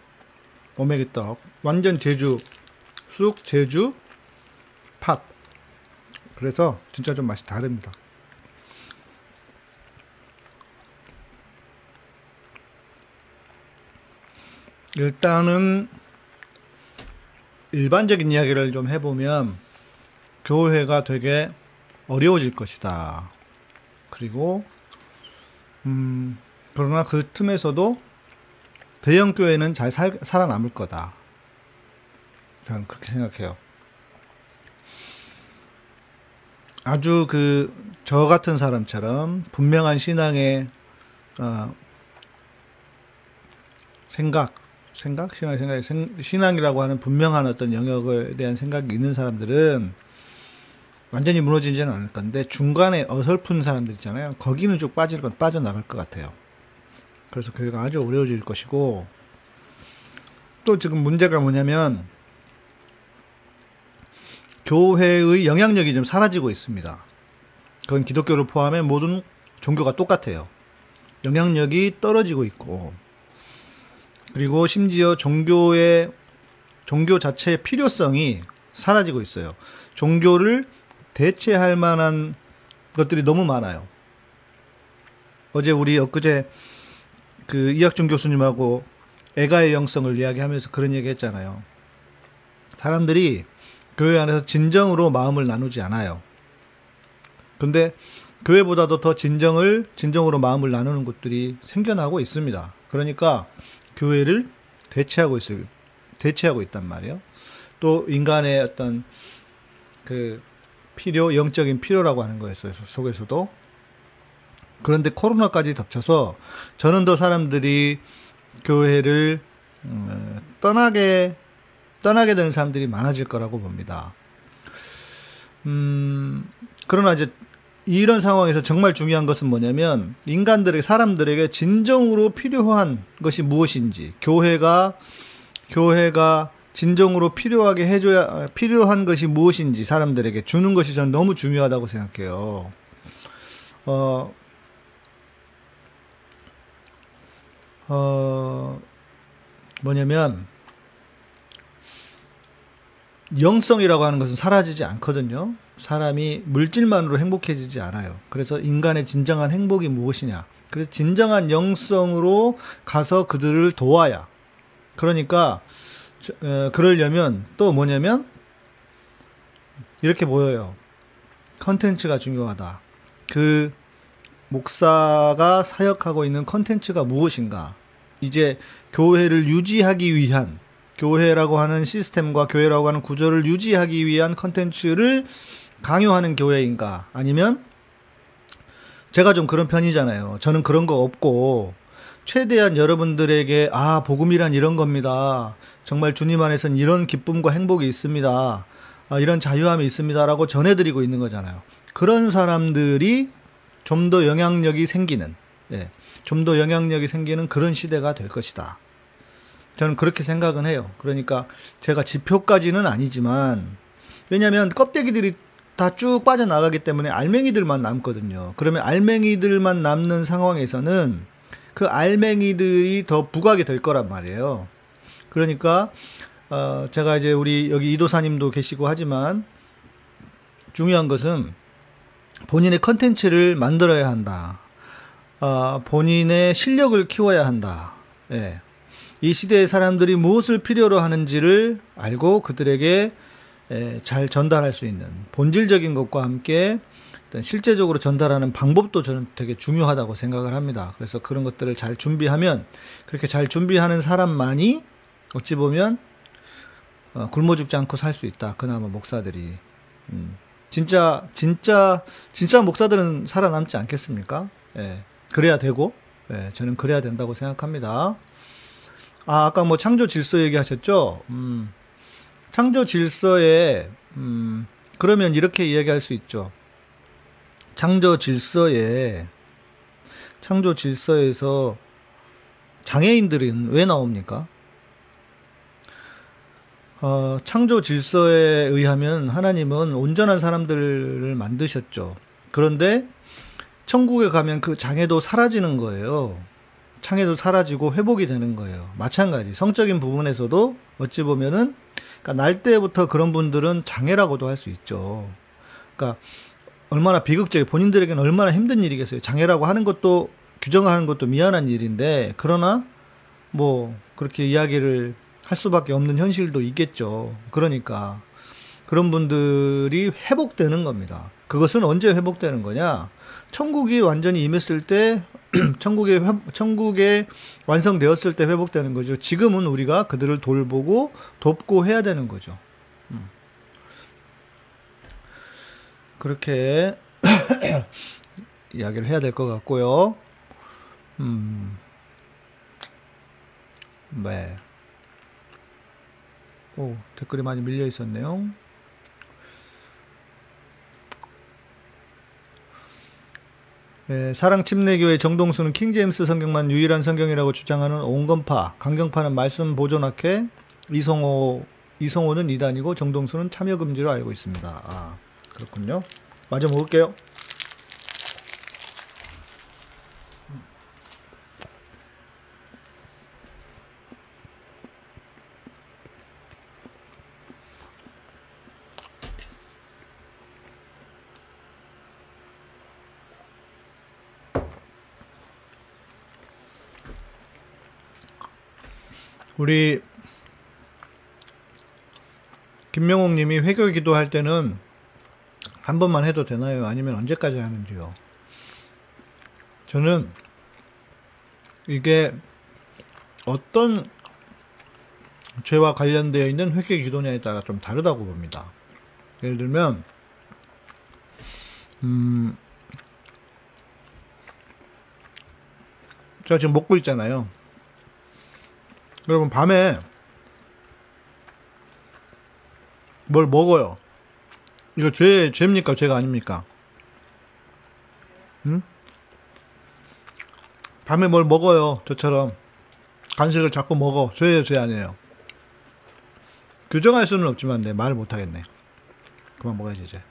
오메기 떡 완전 제주 쑥 제주 팥 그래서 진짜 좀 맛이 다릅니다. 일단은 일반적인 이야기를 좀 해보면 교회가 되게 어려워질 것이다. 그리고 음 그러나 그 틈에서도 대형 교회는 잘 살, 살아남을 거다. 저는 그렇게 생각해요. 아주 그 저 같은 사람처럼 분명한 신앙의 어, 생각 생각, 신앙 생각, 신앙이라고 하는 분명한 어떤 영역에 대한 생각이 있는 사람들은 완전히 무너지지는 않을 건데 중간에 어설픈 사람들 있잖아요. 거기는 쭉 빠질 건 빠져나갈 것 같아요. 그래서 교회가 아주 어려워질 것이고 또 지금 문제가 뭐냐면 교회의 영향력이 좀 사라지고 있습니다. 그건 기독교를 포함해 모든 종교가 똑같아요. 영향력이 떨어지고 있고 그리고 심지어 종교의 종교 자체의 필요성이 사라지고 있어요. 종교를 대체할 만한 것들이 너무 많아요. 어제 우리 엊그제 그 이학준 교수님하고 애가의 영성을 이야기하면서 그런 얘기 했잖아요. 사람들이 교회 안에서 진정으로 마음을 나누지 않아요. 근데 교회보다도 더 진정을, 진정으로 마음을 나누는 곳들이 생겨나고 있습니다. 그러니까 교회를 대체하고 있어요. 대체하고 있단 말이에요. 또 인간의 어떤 그 필요, 영적인 필요라고 하는 거에서 속에서도 그런데 코로나까지 덮쳐서 저는 더 사람들이 교회를 음, 떠나게 떠나게 되는 사람들이 많아질 거라고 봅니다. 음, 그러나 이제 이런 상황에서 정말 중요한 것은 뭐냐면 인간들에게 사람들에게 진정으로 필요한 것이 무엇인지 교회가 교회가 진정으로 필요하게 해줘야 필요한 것이 무엇인지 사람들에게 주는 것이 저는 너무 중요하다고 생각해요. 어, 어, 뭐냐면 영성이라고 하는 것은 사라지지 않거든요. 사람이 물질만으로 행복해지지 않아요. 그래서 인간의 진정한 행복이 무엇이냐? 그래서 진정한 영성으로 가서 그들을 도와야. 그러니까 어, 그러려면 또 뭐냐면 이렇게 보여요. 컨텐츠가 중요하다. 그 목사가 사역하고 있는 컨텐츠가 무엇인가? 이제 교회를 유지하기 위한 교회라고 하는 시스템과 교회라고 하는 구조를 유지하기 위한 컨텐츠를 강요하는 교회인가? 아니면 제가 좀 그런 편이잖아요. 저는 그런 거 없고 최대한 여러분들에게 아 복음이란 이런 겁니다. 정말 주님 안에서는 이런 기쁨과 행복이 있습니다. 아, 이런 자유함이 있습니다라고 전해드리고 있는 거잖아요. 그런 사람들이 좀 더 영향력이 생기는, 예, 좀 더 영향력이 생기는 그런 시대가 될 것이다. 저는 그렇게 생각은 해요. 그러니까 제가 지표까지는 아니지만 왜냐하면 껍데기들이 다 쭉 빠져나가기 때문에 알맹이들만 남거든요. 그러면 알맹이들만 남는 상황에서는 그 알맹이들이 더 부각이 될 거란 말이에요. 그러니까 어 제가 이제 우리 여기 이도사님도 계시고 하지만 중요한 것은 본인의 컨텐츠를 만들어야 한다. 어 본인의 실력을 키워야 한다. 예. 이 시대의 사람들이 무엇을 필요로 하는지를 알고 그들에게 잘 전달할 수 있는 본질적인 것과 함께 실제적으로 전달하는 방법도 저는 되게 중요하다고 생각을 합니다. 그래서 그런 것들을 잘 준비하면 그렇게 잘 준비하는 사람만이 어찌 보면 어, 굶어 죽지 않고 살 수 있다. 그나마 목사들이 음. 진짜 진짜 진짜 목사들은 살아남지 않겠습니까? 예. 그래야 되고 예, 저는 그래야 된다고 생각합니다. 아, 아까 뭐 창조 질서 얘기하셨죠? 음, 창조 질서에, 음, 그러면 이렇게 이야기할 수 있죠. 창조 질서에, 창조 질서에서 장애인들은 왜 나옵니까? 어, 창조 질서에 의하면 하나님은 온전한 사람들을 만드셨죠. 그런데 천국에 가면 그 장애도 사라지는 거예요. 창에도 사라지고 회복이 되는 거예요. 마찬가지 성적인 부분에서도 어찌 보면은 그러니까 날 때부터 그런 분들은 장애라고도 할 수 있죠. 그러니까 얼마나 비극적이 본인들에게는 얼마나 힘든 일이겠어요. 장애라고 하는 것도 규정하는 것도 미안한 일인데 그러나 뭐 그렇게 이야기를 할 수밖에 없는 현실도 있겠죠. 그러니까 그런 분들이 회복되는 겁니다. 그것은 언제 회복되는 거냐? 천국이 완전히 임했을 때 천국에 천국에 완성되었을 때 회복되는 거죠. 지금은 우리가 그들을 돌보고 돕고 해야 되는 거죠. 음. 그렇게 이야기를 해야 될 것 같고요. 음. 네. 오, 댓글이 많이 밀려 있었네요. 예, 사랑 침례교회 정동수는 킹제임스 성경만 유일한 성경이라고 주장하는 온건파, 강경파는 말씀 보존학회, 이성호 이성호는 이단이고 정동수는 참여 금지로 알고 있습니다. 아, 그렇군요. 마저 먹을게요. 우리 김명옥 님이 회교 기도할 때는 한 번만 해도 되나요? 아니면 언제까지 하는지요? 저는 이게 어떤 죄와 관련되어 있는 회개 기도냐에 따라 좀 다르다고 봅니다. 예를 들면 음 제가 지금 먹고 있잖아요. 여러분 밤에 뭘 먹어요. 이거 죄 죄입니까 죄가 아닙니까? 응? 밤에 뭘 먹어요. 저처럼 간식을 자꾸 먹어. 죄예요, 죄 아니에요. 규정할 수는 없지만 내 말을 못 하겠네. 그만 먹어야지 이제.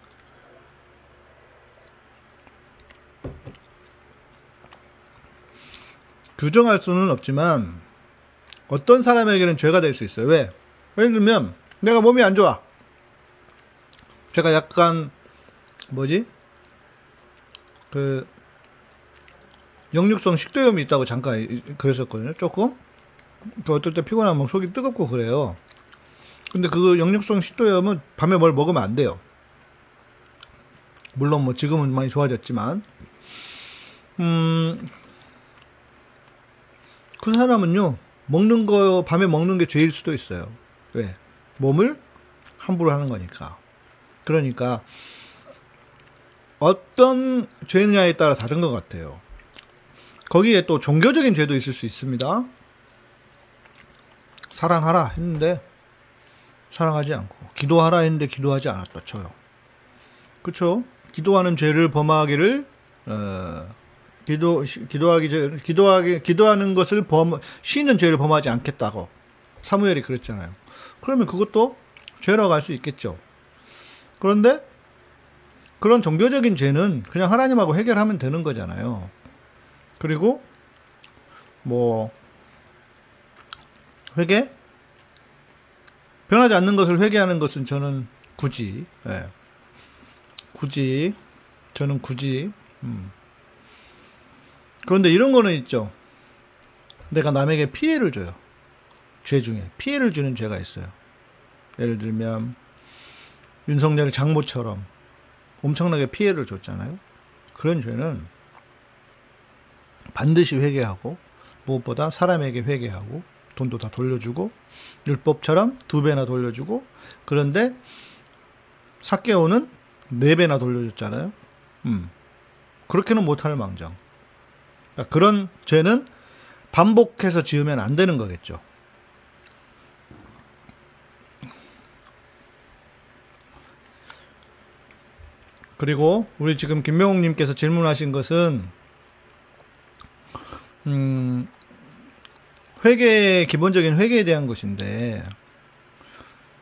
규정할 수는 없지만 어떤 사람에게는 죄가 될 수 있어요. 왜? 예를 들면 내가 몸이 안 좋아. 제가 약간 뭐지? 그 역류성 식도염이 있다고 잠깐 그랬었거든요. 조금. 그 어떨 때 피곤하면 속이 뜨겁고 그래요. 근데 그 역류성 식도염은 밤에 뭘 먹으면 안 돼요. 물론 뭐 지금은 많이 좋아졌지만, 음, 그 사람은요, 먹는 거, 밤에 먹는 게 죄일 수도 있어요. 왜? 몸을 함부로 하는 거니까. 그러니까, 어떤 죄냐에 따라 다른 것 같아요. 거기에 또 종교적인 죄도 있을 수 있습니다. 사랑하라 했는데 사랑하지 않고 기도하라 했는데 기도하지 않았다 쳐요. 그렇죠? 기도하는 죄를 범하기를 어, 기도 기도하기 전 기도하기 기도하는 것을 범 쉬는 죄를 범하지 않겠다고 사무엘이 그랬잖아요. 그러면 그것도 죄라고 할 수 있겠죠. 그런데 그런 종교적인 죄는 그냥 하나님하고 해결하면 되는 거잖아요. 그리고 뭐 회개 변하지 않는 것을 회개하는 것은 저는 굳이 예. 굳이 저는 굳이 음. 그런데 이런 거는 있죠. 내가 남에게 피해를 줘요. 죄 중에 피해를 주는 죄가 있어요. 예를 들면 윤석열 장모처럼 엄청나게 피해를 줬잖아요. 그런 죄는 반드시 회개하고 무엇보다 사람에게 회개하고 돈도 다 돌려주고 율법처럼 두 배나 돌려주고 그런데 사개오는 네 배나 돌려줬잖아요. 음. 그렇게는 못할 망정. 그러니까 그런 죄는 반복해서 지으면 안 되는 거겠죠. 그리고 우리 지금 김명욱님께서 질문하신 것은 음, 회계 기본적인 회계에 대한 것인데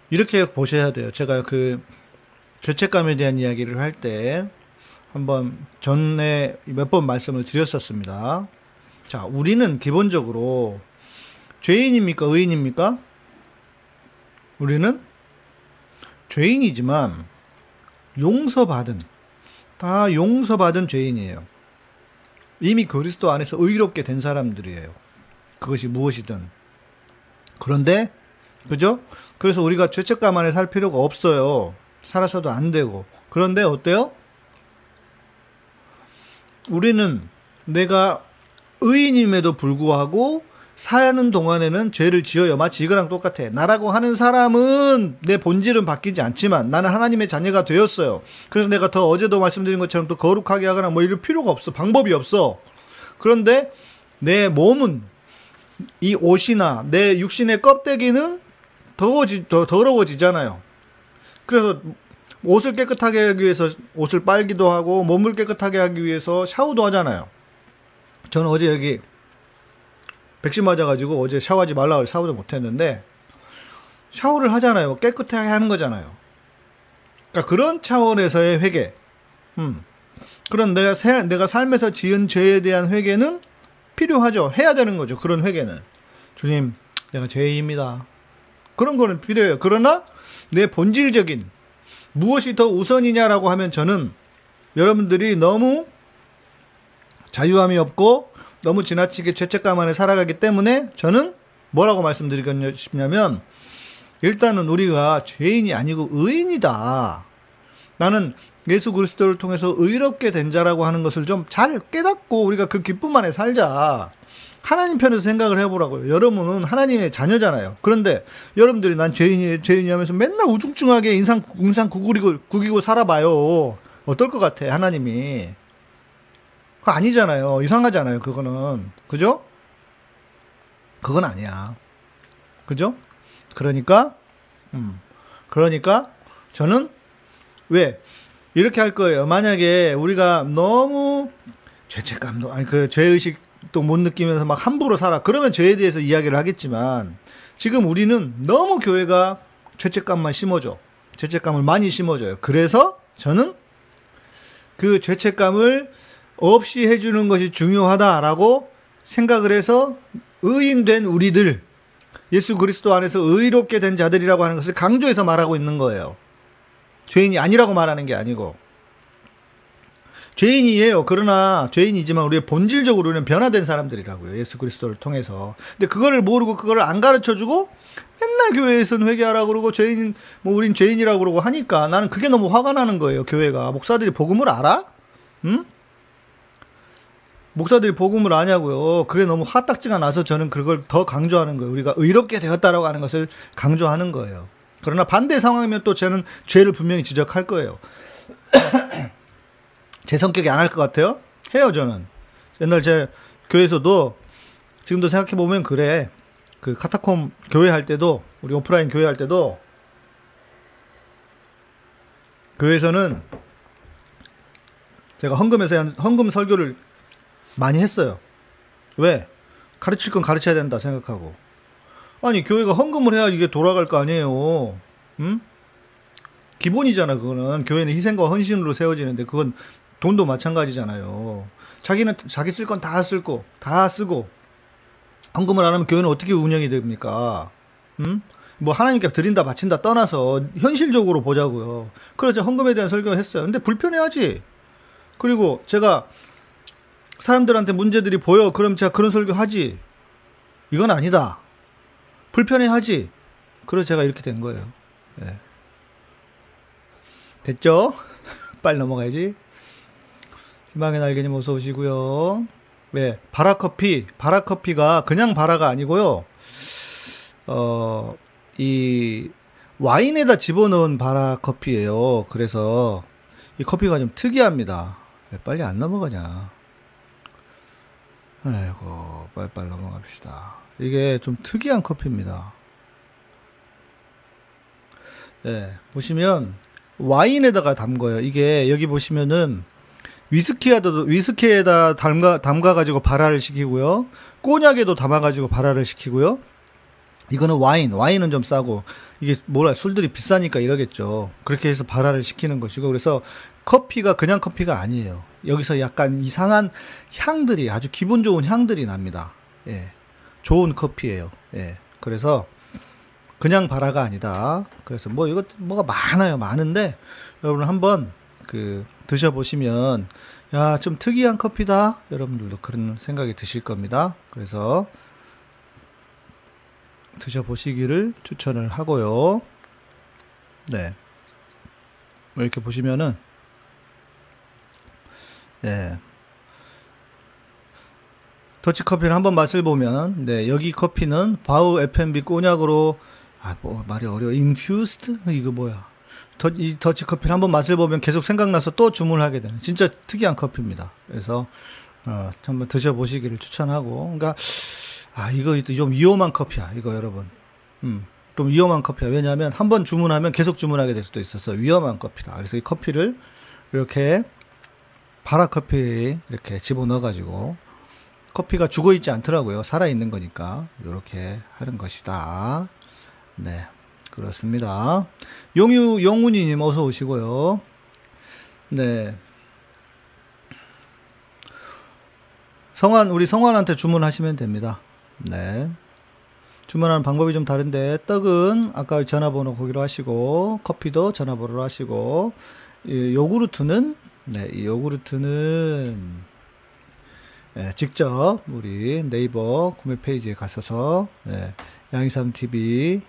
이렇게 보셔야 돼요. 제가 그 죄책감에 대한 이야기를 할 때 한번 전에 몇 번 말씀을 드렸었습니다. 자, 우리는 기본적으로 죄인입니까? 의인입니까? 우리는 죄인이지만 용서받은 다 용서받은 죄인이에요. 이미 그리스도 안에서 의롭게 된 사람들이에요. 그것이 무엇이든. 그런데 그죠? 그래서 우리가 죄책감 안에 살 필요가 없어요. 살아서도 안 되고. 그런데 어때요? 우리는 내가 의인임에도 불구하고 사는 동안에는 죄를 지어요. 마치 이거랑 똑같아. 나라고 하는 사람은 내 본질은 바뀌지 않지만 나는 하나님의 자녀가 되었어요. 그래서 내가 더 어제도 말씀드린 것처럼 또 거룩하게 하거나 뭐 이럴 필요가 없어. 방법이 없어. 그런데 내 몸은 이 옷이나 내 육신의 껍데기는 더워지, 더 더러워지잖아요. 그래서 옷을 깨끗하게 하기 위해서 옷을 빨기도 하고 몸을 깨끗하게 하기 위해서 샤워도 하잖아요. 저는 어제 여기 백신 맞아가지고 어제 샤워하지 말라고 샤워도 못했는데 샤워를 하잖아요. 깨끗하게 하는 거잖아요. 그러니까 그런 차원에서의 회개. 음. 그런 내가 내가 삶에서 지은 죄에 대한 회개는 필요하죠. 해야 되는 거죠. 그런 회개는. 주님, 내가 죄인입니다. 그런 거는 필요해요. 그러나 내 본질적인 무엇이 더 우선이냐라고 하면 저는 여러분들이 너무 자유함이 없고 너무 지나치게 죄책감 안에 살아가기 때문에 저는 뭐라고 말씀드리고 싶냐면 일단은 우리가 죄인이 아니고 의인이다. 나는 예수 그리스도를 통해서 의롭게 된 자라고 하는 것을 좀 잘 깨닫고 우리가 그 기쁨 안에 살자. 하나님 편에서 생각을 해보라고요. 여러분은 하나님의 자녀잖아요. 그런데 여러분들이 난 죄인이 죄인이 하면서 맨날 우중충하게 인상 인상 구기고 구기고 살아봐요. 어떨 것 같아 하나님이? 그거 아니잖아요. 이상하잖아요. 그거는 그죠? 그건 아니야. 그죠? 그러니까 음 그러니까 저는 왜 이렇게 할 거예요. 만약에 우리가 너무 죄책감도 아니 그 죄의식 도못 느끼면서 막 함부로 살아. 그러면 죄에 대해서 이야기를 하겠지만 지금 우리는 너무 교회가 죄책감만 심어줘. 죄책감을 많이 심어줘요. 그래서 저는 그 죄책감을 없이 해주는 것이 중요하다라고 생각을 해서 의인된 우리들, 예수 그리스도 안에서 의롭게 된 자들이라고 하는 것을 강조해서 말하고 있는 거예요. 죄인이 아니라고 말하는 게 아니고. 죄인이에요. 그러나 죄인이지만 우리의 본질적으로는 변화된 사람들이라고요. 예수 그리스도를 통해서. 근데 그거를 모르고 그거를 안 가르쳐 주고 맨날 교회에서는 회개하라고 그러고 죄인 뭐 우린 죄인이라고 그러고 하니까 나는 그게 너무 화가 나는 거예요. 교회가 목사들이 복음을 알아? 응? 목사들이 복음을 아냐고요. 그게 너무 화딱지가 나서 저는 그걸 더 강조하는 거예요. 우리가 의롭게 되었다라고 하는 것을 강조하는 거예요. 그러나 반대 상황이면 또 저는 죄를 분명히 지적할 거예요. 제 성격이 안 할 것 같아요? 해요, 저는. 옛날 제 교회에서도 지금도 생각해 보면 그래. 그 카타콤 교회 할 때도 우리 오프라인 교회 할 때도 교회에서는 제가 헌금에서 헌금 설교를 많이 했어요. 왜? 가르칠 건 가르쳐야 된다 생각하고. 아니, 교회가 헌금을 해야 이게 돌아갈 거 아니에요. 응? 기본이잖아, 그거는. 교회는 희생과 헌신으로 세워지는데, 그건 돈도 마찬가지잖아요. 자기는 자기 쓸 건 다 쓸고, 다 쓰고, 헌금을 안 하면 교회는 어떻게 운영이 됩니까? 응? 뭐 하나님께 드린다 바친다 떠나서 현실적으로 보자고요. 그래서 헌금에 대한 설교를 했어요. 근데 불편해하지. 그리고 제가 사람들한테 문제들이 보여. 그럼 제가 그런 설교 하지. 이건 아니다. 불편해 하지. 그래서 제가 이렇게 된 거예요. 네. 됐죠? 빨리 넘어가야지. 희망의 날개님 어서 오시고요. 네, 바라커피. 바라커피가 그냥 바라가 아니고요. 어, 이 와인에다 집어넣은 바라커피예요. 그래서 이 커피가 좀 특이합니다. 왜 빨리 안 넘어가냐. 아이고, 빨리빨리 넘어갑시다. 이게 좀 특이한 커피입니다. 네, 보시면 와인에다가 담궈요. 이게 여기 보시면은 위스키에다 위스키에다 담가 담가 가지고 발화를 시키고요. 꼬냑에도 담아 가지고 발화를 시키고요. 이거는 와인, 와인은 좀 싸고 이게 뭐라 술들이 비싸니까 이러겠죠. 그렇게 해서 발화를 시키는 것이고 그래서 커피가 그냥 커피가 아니에요. 여기서 약간 이상한 향들이 아주 기분 좋은 향들이 납니다. 예. 좋은 커피예요. 예. 그래서 그냥 바라가 아니다. 그래서 뭐 이것 뭐가 많아요. 많은데 여러분 한번 그 드셔보시면 야 좀 특이한 커피다. 여러분들도 그런 생각이 드실 겁니다. 그래서 드셔보시기를 추천을 하고요. 네. 뭐 이렇게 보시면은 예. 더치 커피를 한번 맛을 보면 네 여기 커피는 바우 F&B 꼬냑으로 아 뭐 말이 어려워 infused 이거 뭐야 더, 이 더치 커피를 한번 맛을 보면 계속 생각나서 또 주문을 하게 되는 진짜 특이한 커피입니다. 그래서 어, 한번 드셔보시기를 추천하고 그러니까 아 이거 좀 위험한 커피야 이거 여러분 음. 좀 위험한 커피야 왜냐하면 한 번 주문하면 계속 주문하게 될 수도 있어서 위험한 커피다. 그래서 이 커피를 이렇게 바라 커피 이렇게 집어넣어 가지고 커피가 죽어 있지 않더라고요. 살아 있는 거니까 이렇게 하는 것이다. 네. 그렇습니다. 용유 영훈이 님 어서 오시고요. 네. 성환 우리 성환한테 주문하시면 됩니다. 네. 주문하는 방법이 좀 다른데 떡은 아까 전화번호 거기로 하시고 커피도 전화번호로 하시고 요구르트는 네, 이 요구르트는 네, 직접 우리 네이버 구매 페이지에 가셔서 네, 양이삼 TV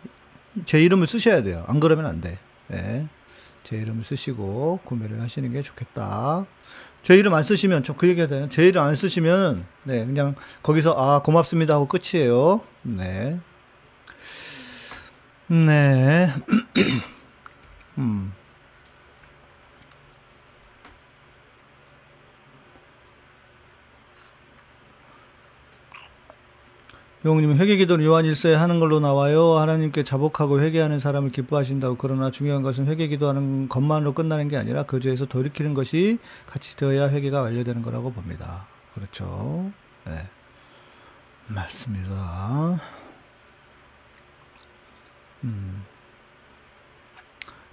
제 이름을 쓰셔야 돼요. 안 그러면 안 돼. 네, 제 이름을 쓰시고 구매를 하시는 게 좋겠다. 제 이름 안 쓰시면 좀 그 얘기가 되는 제 이름 안 쓰시면 네 그냥 거기서 아 고맙습니다 하고 끝이에요. 네. 네. 음. 용님 회개 기도는 요한 일서에 하는 걸로 나와요. 하나님께 자복하고 회개하는 사람을 기뻐하신다고. 그러나 중요한 것은 회개 기도하는 것만으로 끝나는 게 아니라 그 죄에서 돌이키는 것이 같이 되어야 회개가 완료되는 거라고 봅니다. 그렇죠. 네. 맞습니다. 음.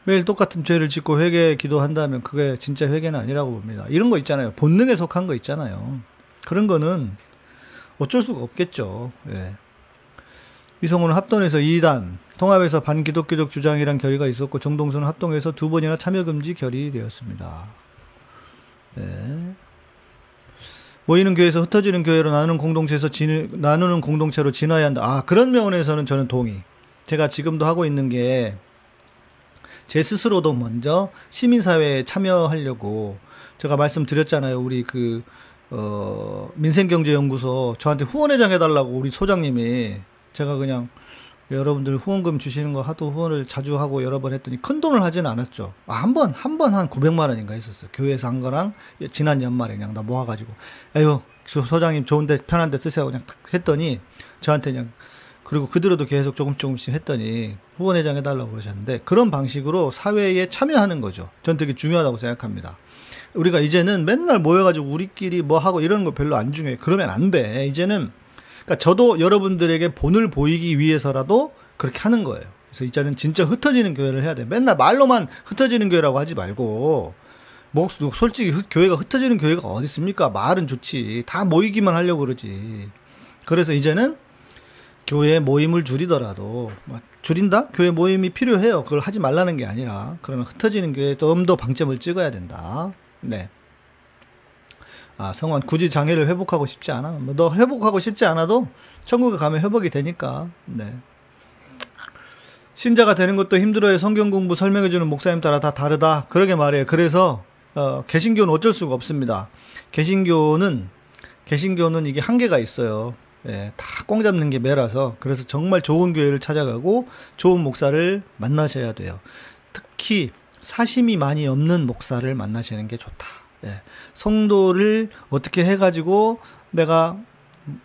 매일 똑같은 죄를 짓고 회개 기도한다면 그게 진짜 회개는 아니라고 봅니다. 이런 거 있잖아요. 본능에 속한 거 있잖아요. 그런 거는 어쩔 수가 없겠죠. 예. 이성훈은 합동에서 2단, 통합에서 반기독교적 주장이란 결의가 있었고 정동수는 합동에서 두 번이나 참여 금지 결의되었습니다. 예. 모이는 교회에서 흩어지는 교회로 나누는 공동체에서 진, 나누는 공동체로 진화해야 한다. 아 그런 면에서는 저는 동의. 제가 지금도 하고 있는 게 제 스스로도 먼저 시민사회에 참여하려고 제가 말씀드렸잖아요. 우리 그 어, 민생경제연구소 저한테 후원회장 해달라고 우리 소장님이 제가 그냥 여러분들 후원금 주시는 거 하도 후원을 자주 하고 여러 번 했더니 큰 돈을 하지는 않았죠. 아, 한 번, 한 번 한 900만 원인가 했었어요. 교회에서 한 거랑 지난 연말에 그냥 다 모아가지고. 에휴, 소장님 좋은데 편한데 쓰세요. 그냥 탁 했더니 저한테 그냥 그리고 그대로도 계속 조금씩 조금씩 했더니 후원회장 해달라고 그러셨는데 그런 방식으로 사회에 참여하는 거죠. 전 되게 중요하다고 생각합니다. 우리가 이제는 맨날 모여가지고 우리끼리 뭐 하고 이런 거 별로 안 중요해. 그러면 안 돼. 이제는 그러니까 저도 여러분들에게 본을 보이기 위해서라도 그렇게 하는 거예요. 그래서 이제는 진짜 흩어지는 교회를 해야 돼. 맨날 말로만 흩어지는 교회라고 하지 말고 뭐 솔직히 교회가 흩어지는 교회가 어디 있습니까? 말은 좋지. 다 모이기만 하려고 그러지. 그래서 이제는 교회 모임을 줄이더라도 뭐 줄인다? 교회 모임이 필요해요. 그걸 하지 말라는 게 아니라 그러나 흩어지는 교회에 좀 더 방점을 찍어야 된다. 네. 아, 성환, 굳이 장애를 회복하고 싶지 않아. 뭐, 너 회복하고 싶지 않아도 천국에 가면 회복이 되니까. 네. 신자가 되는 것도 힘들어요. 성경 공부 설명해 주는 목사님 따라 다 다르다. 그러게 말이에요. 그래서, 어, 개신교는 어쩔 수가 없습니다. 개신교는, 개신교는 이게 한계가 있어요. 예, 다 꽁 잡는 게 매라서. 그래서 정말 좋은 교회를 찾아가고 좋은 목사를 만나셔야 돼요. 특히 사심이 많이 없는 목사를 만나시는 게 좋다. 예. 성도를 어떻게 해가지고 내가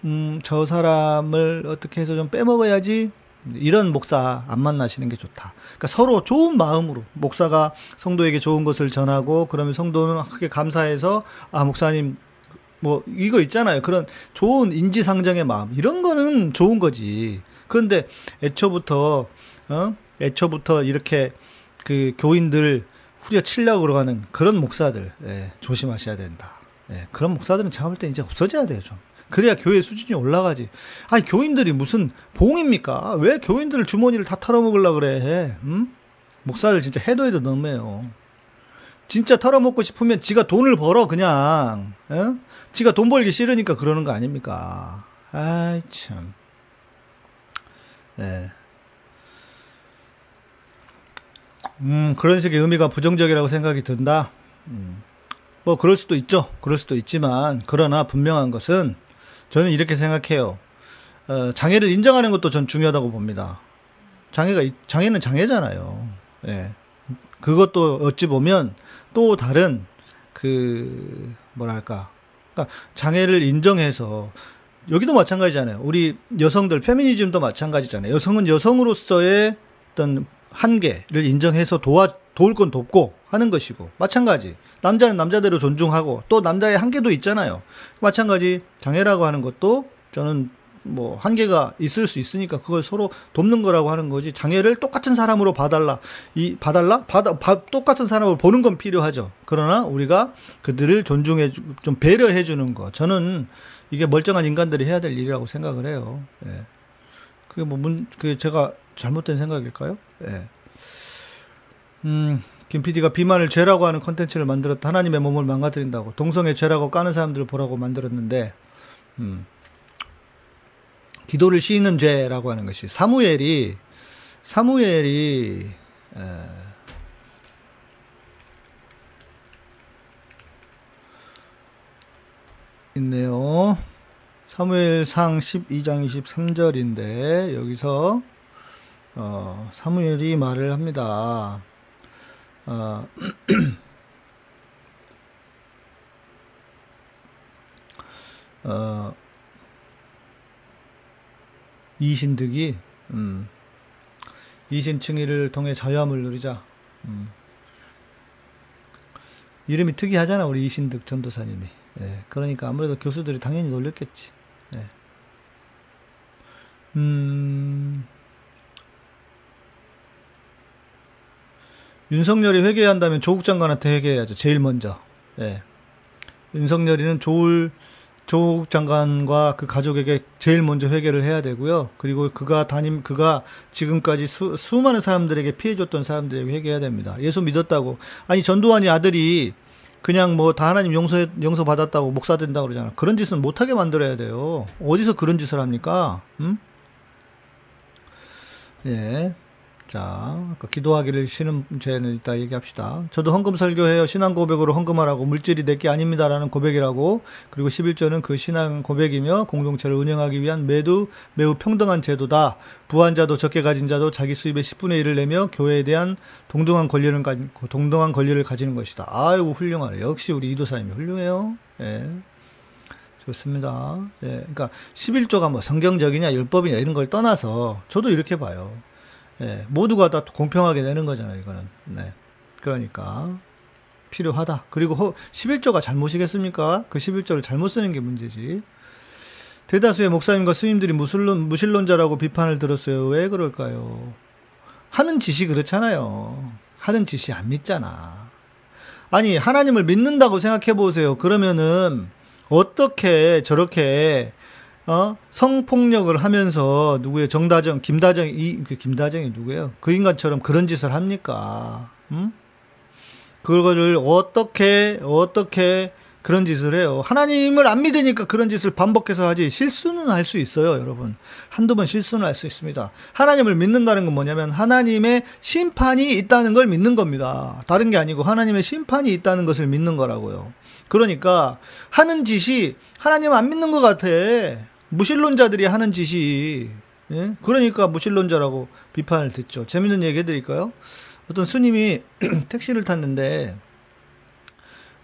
음, 저 사람을 어떻게 해서 좀 빼먹어야지 이런 목사 안 만나시는 게 좋다. 그러니까 서로 좋은 마음으로 목사가 성도에게 좋은 것을 전하고 그러면 성도는 크게 감사해서 아 목사님 뭐 이거 있잖아요. 그런 좋은 인지상정의 마음 이런 거는 좋은 거지. 그런데 애초부터 어 애초부터 이렇게 그 교인들 후려치려고 하는 그런 목사들 예, 조심하셔야 된다. 예, 그런 목사들은 볼때 이제 없어져야 돼요 좀. 그래야 교회 수준이 올라가지. 아니 교인들이 무슨 봉입니까? 왜 교인들 주머니를 다 털어먹으려 그래? 음? 목사들 진짜 해도 해도 너무해요. 진짜 털어먹고 싶으면 지가 돈을 벌어 그냥. 예? 지가 돈 벌기 싫으니까 그러는 거 아닙니까? 아이 참. 예. 음, 그런 식의 의미가 부정적이라고 생각이 든다. 음, 뭐, 그럴 수도 있죠. 그럴 수도 있지만, 그러나 분명한 것은 저는 이렇게 생각해요. 어, 장애를 인정하는 것도 전 중요하다고 봅니다. 장애가, 장애는 장애잖아요. 예. 그것도 어찌 보면 또 다른 그, 뭐랄까. 그러니까 장애를 인정해서 여기도 마찬가지잖아요. 우리 여성들, 페미니즘도 마찬가지잖아요. 여성은 여성으로서의 어떤 한계를 인정해서 도와 도울 건 돕고 하는 것이고 마찬가지 남자는 남자대로 존중하고 또 남자의 한계도 있잖아요. 마찬가지 장애라고 하는 것도 저는 뭐 한계가 있을 수 있으니까 그걸 서로 돕는 거라고 하는 거지 장애를 똑같은 사람으로 봐달라 이 봐달라 받아 바, 똑같은 사람을 보는 건 필요하죠 그러나 우리가 그들을 존중해 좀 배려해 주는 거 저는 이게 멀쩡한 인간들이 해야 될 일이라고 생각을 해요 예. 그게 뭐문 그 제가 잘못된 생각일까요? 예. 음, 김 PD가 비만을 죄라고 하는 컨텐츠를 만들었다. 하나님의 몸을 망가뜨린다고. 동성애 죄라고 까는 사람들을 보라고 만들었는데, 음, 기도를 씌는 죄라고 하는 것이 사무엘이 사무엘이 에, 있네요. 사무엘상 12장 23절인데 여기서 어, 사무엘이 말을 합니다. 어, 어, 이신득이 음, 이신층의를 통해 자유함을 누리자. 음. 이름이 특이하잖아 우리 이신득 전도사님이. 예, 그러니까 아무래도 교수들이 당연히 놀렸겠지. 예. 음, 윤석열이 회개한다면 조국 장관한테 회개해야죠. 제일 먼저. 예. 윤석열이는 조을 조국 장관과 그 가족에게 제일 먼저 회개를 해야 되고요. 그리고 그가 담임 그가 지금까지 수, 수많은 사람들에게 피해 줬던 사람들에게 회개해야 됩니다. 예수 믿었다고. 아니 전두환이 아들이 그냥 뭐 다 하나님 용서 용서 받았다고 목사 된다고 그러잖아. 그런 짓은 못 하게 만들어야 돼요. 어디서 그런 짓을 합니까? 음? 예. 자, 아까 기도하기를 쉬는 죄는 이따 얘기합시다. 저도 헌금 설교해요. 신앙 고백으로 헌금하라고 물질이 내게 아닙니다라는 고백이라고. 그리고 11조는 그 신앙 고백이며 공동체를 운영하기 위한 매도 매우 평등한 제도다. 부한 자도 적게 가진 자도 자기 수입의 10분의 1을 내며 교회에 대한 동등한 권리를 가 동등한 권리를 가지는 것이다. 아이고 훌륭하네. 역시 우리 이도사님이 훌륭해요. 예. 좋습니다. 예. 그러니까 11조가 뭐 성경적이냐 율법이냐 이런 걸 떠나서 저도 이렇게 봐요. 예, 모두가 다 공평하게 되는 거잖아요, 이거는. 네. 그러니까 필요하다. 그리고 11조가 잘못이겠습니까? 그 11조를 잘못 쓰는 게 문제지. 대다수의 목사님과 스님들이 무술론, 무신론자라고 비판을 들었어요. 왜 그럴까요? 하는 짓이 그렇잖아요. 하는 짓이 안 믿잖아. 아니, 하나님을 믿는다고 생각해 보세요. 그러면은 어떻게 저렇게 어? 성폭력을 하면서 누구의 정다정, 김다정, 이, 그 김다정이 누구예요? 그 인간처럼 그런 짓을 합니까? 음? 그거를 어떻게, 어떻게 그런 짓을 해요? 하나님을 안 믿으니까 그런 짓을 반복해서 하지. 실수는 할 수 있어요, 여러분. 한두 번 실수는 할 수 있습니다. 하나님을 믿는다는 건 뭐냐면 하나님의 심판이 있다는 걸 믿는 겁니다. 다른 게 아니고 하나님의 심판이 있다는 것을 믿는 거라고요. 그러니까 하는 짓이 하나님 안 믿는 것 같아. 무신론자들이 하는 짓이 예? 그러니까 무신론자라고 비판을 듣죠. 재밌는 얘기 해드릴까요? 어떤 스님이 택시를 탔는데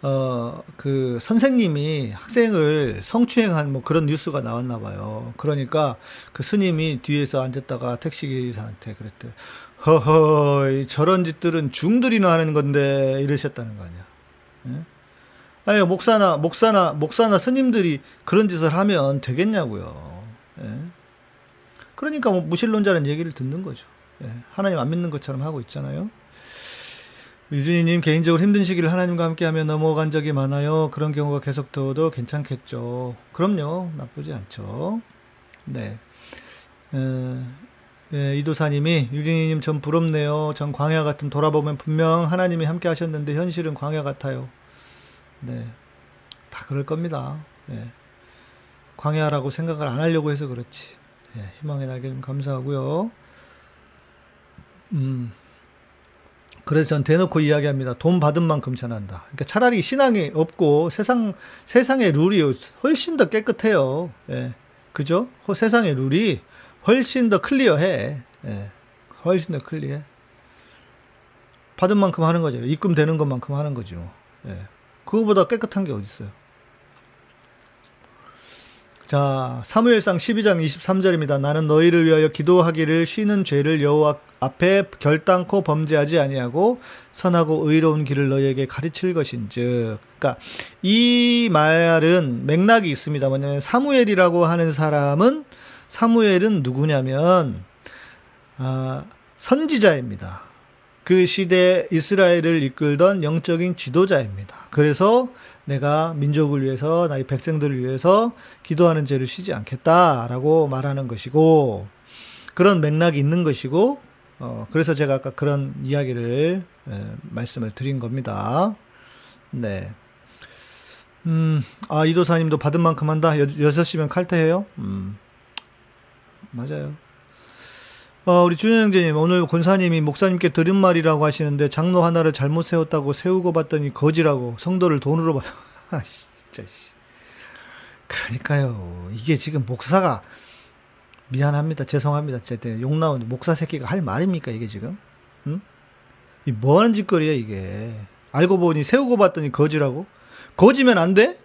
어 그 선생님이 학생을 성추행한 뭐 그런 뉴스가 나왔나 봐요. 그러니까 그 스님이 뒤에서 앉았다가 택시 기사한테 그랬대. 허허 저런 짓들은 중들이나 하는 건데 이러셨다는 거 아니야. 예? 아니, 목사나, 목사나, 목사나 스님들이 그런 짓을 하면 되겠냐고요. 예. 그러니까 뭐 무신론자는 얘기를 듣는 거죠. 예. 하나님 안 믿는 것처럼 하고 있잖아요. 유준이님 개인적으로 힘든 시기를 하나님과 함께하며 넘어간 적이 많아요. 그런 경우가 계속 더도 괜찮겠죠. 그럼요, 나쁘지 않죠. 네. 에, 예, 이도사님이 유진이님 전 부럽네요. 전 광야 같은 돌아보면 분명 하나님이 함께 하셨는데 현실은 광야 같아요. 네. 다 그럴 겁니다. 예. 광야라고 생각을 안 하려고 해서 그렇지. 예, 희망의 날개 좀 감사하고요. 음. 그래서 전 대놓고 이야기합니다. 돈 받은 만큼 전한다. 그러니까 차라리 신앙이 없고 세상 세상의 룰이 훨씬 더 깨끗해요. 예. 그죠? 세상의 룰이 훨씬 더 클리어해. 예. 훨씬 더 클리어해. 받은 만큼 하는 거죠. 입금되는 것만큼 하는 거죠. 예. 그거보다 깨끗한 게 어딨어요. 자, 사무엘상 12장 23절입니다. 나는 너희를 위하여 기도하기를 쉬는 죄를 여호와 앞에 결단코 범죄하지 아니하고 선하고 의로운 길을 너희에게 가르칠 것인즉. 그러니까 이 말은 맥락이 있습니다. 뭐냐면 사무엘이라고 하는 사람은 사무엘은 누구냐면 아, 선지자입니다. 그 시대 이스라엘을 이끌던 영적인 지도자입니다. 그래서 내가 민족을 위해서 나의 백성들을 위해서 기도하는 죄를 쉬지 않겠다라고 말하는 것이고 그런 맥락이 있는 것이고 어 그래서 제가 아까 그런 이야기를 에, 말씀을 드린 겁니다. 네. 음, 아, 이도사님도 받은 만큼 한다. 여, 6시면 칼퇴해요? 음, 맞아요. 어, 우리 준영 형제님, 오늘 권사님이 목사님께 들은 말이라고 하시는데, 장로 하나를 잘못 세웠다고 세우고 봤더니 거지라고, 성도를 돈으로 봐요. 아, 진짜, 씨. 그러니까요. 이게 지금 목사가 미안합니다. 죄송합니다. 제때 욕 나오는 목사 새끼가 할 말입니까 이게 지금? 응? 이 뭐 하는 짓거리야 이게? 알고 보니 세우고 봤더니 거지라고? 거지면 안 돼?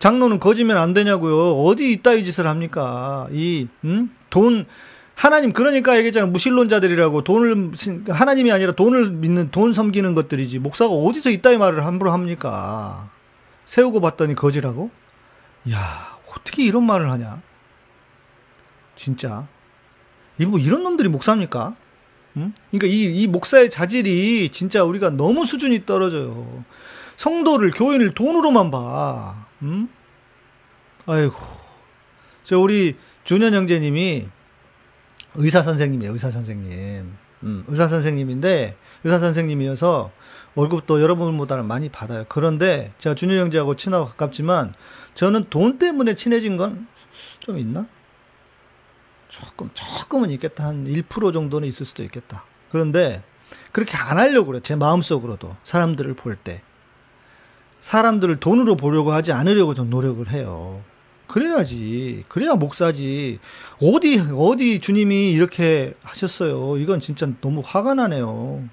장로는 거지면 안 되냐고요. 어디 이따위 짓을 합니까? 이, 응? 돈, 하나님, 그러니까 얘기했잖아. 무신론자들이라고. 돈을, 하나님이 아니라 돈을 믿는, 돈 섬기는 것들이지. 목사가 어디서 이따위 말을 함부로 합니까? 세우고 봤더니 거지라고? 야 어떻게 이런 말을 하냐? 진짜. 이 뭐 이런 놈들이 목사입니까? 응? 그러니까 이, 이 목사의 자질이 진짜 우리가 너무 수준이 떨어져요. 성도를, 교인을 돈으로만 봐. 응? 아이고. 저 우리 준현 형제님이 의사 선생님이에요, 의사 선생님. 음, 의사 선생님인데, 의사 선생님이어서 월급도 여러분보다는 많이 받아요. 그런데 제가 준현 형제하고 친하고 가깝지만, 저는 돈 때문에 친해진 건 좀 있나? 조금, 조금은 있겠다. 한 1% 정도는 있을 수도 있겠다. 그런데, 그렇게 안 하려고 그래. 제 마음속으로도. 사람들을 볼 때. 사람들을 돈으로 보려고 하지 않으려고 좀 노력을 해요. 그래야지. 그래야 목사지. 어디, 어디 주님이 이렇게 하셨어요. 이건 진짜 너무 화가 나네요.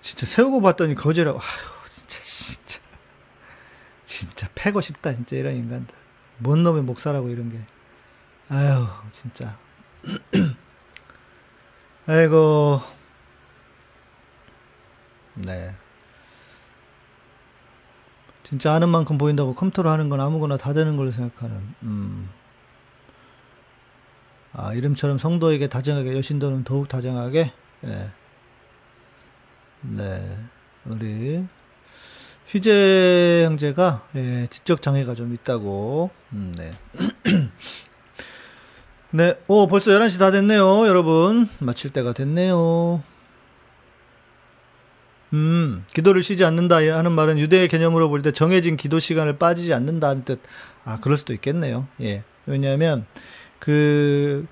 진짜 세우고 봤더니 거지라고. 아유, 진짜, 진짜. 진짜 패고 싶다, 진짜 이런 인간들. 뭔 놈의 목사라고 이런 게. 아유, 진짜. 아이고. 네. 진짜 아는 만큼 보인다고 컴퓨터로 하는 건 아무거나 다 되는 걸로 생각하는. 음. 아, 이름처럼 성도에게 다정하게, 여신도는 더욱 다정하게. 예. 네. 우리 휘재 형제가 예, 지적 장애가 좀 있다고. 음, 네. 네. 오, 벌써 11시 다 됐네요, 여러분. 마칠 때가 됐네요. 음, 기도를 쉬지 않는다 하는 말은 유대의 개념으로 볼 때 정해진 기도 시간을 빠지지 않는다는 뜻. 아, 그럴 수도 있겠네요. 예. 왜냐하면 그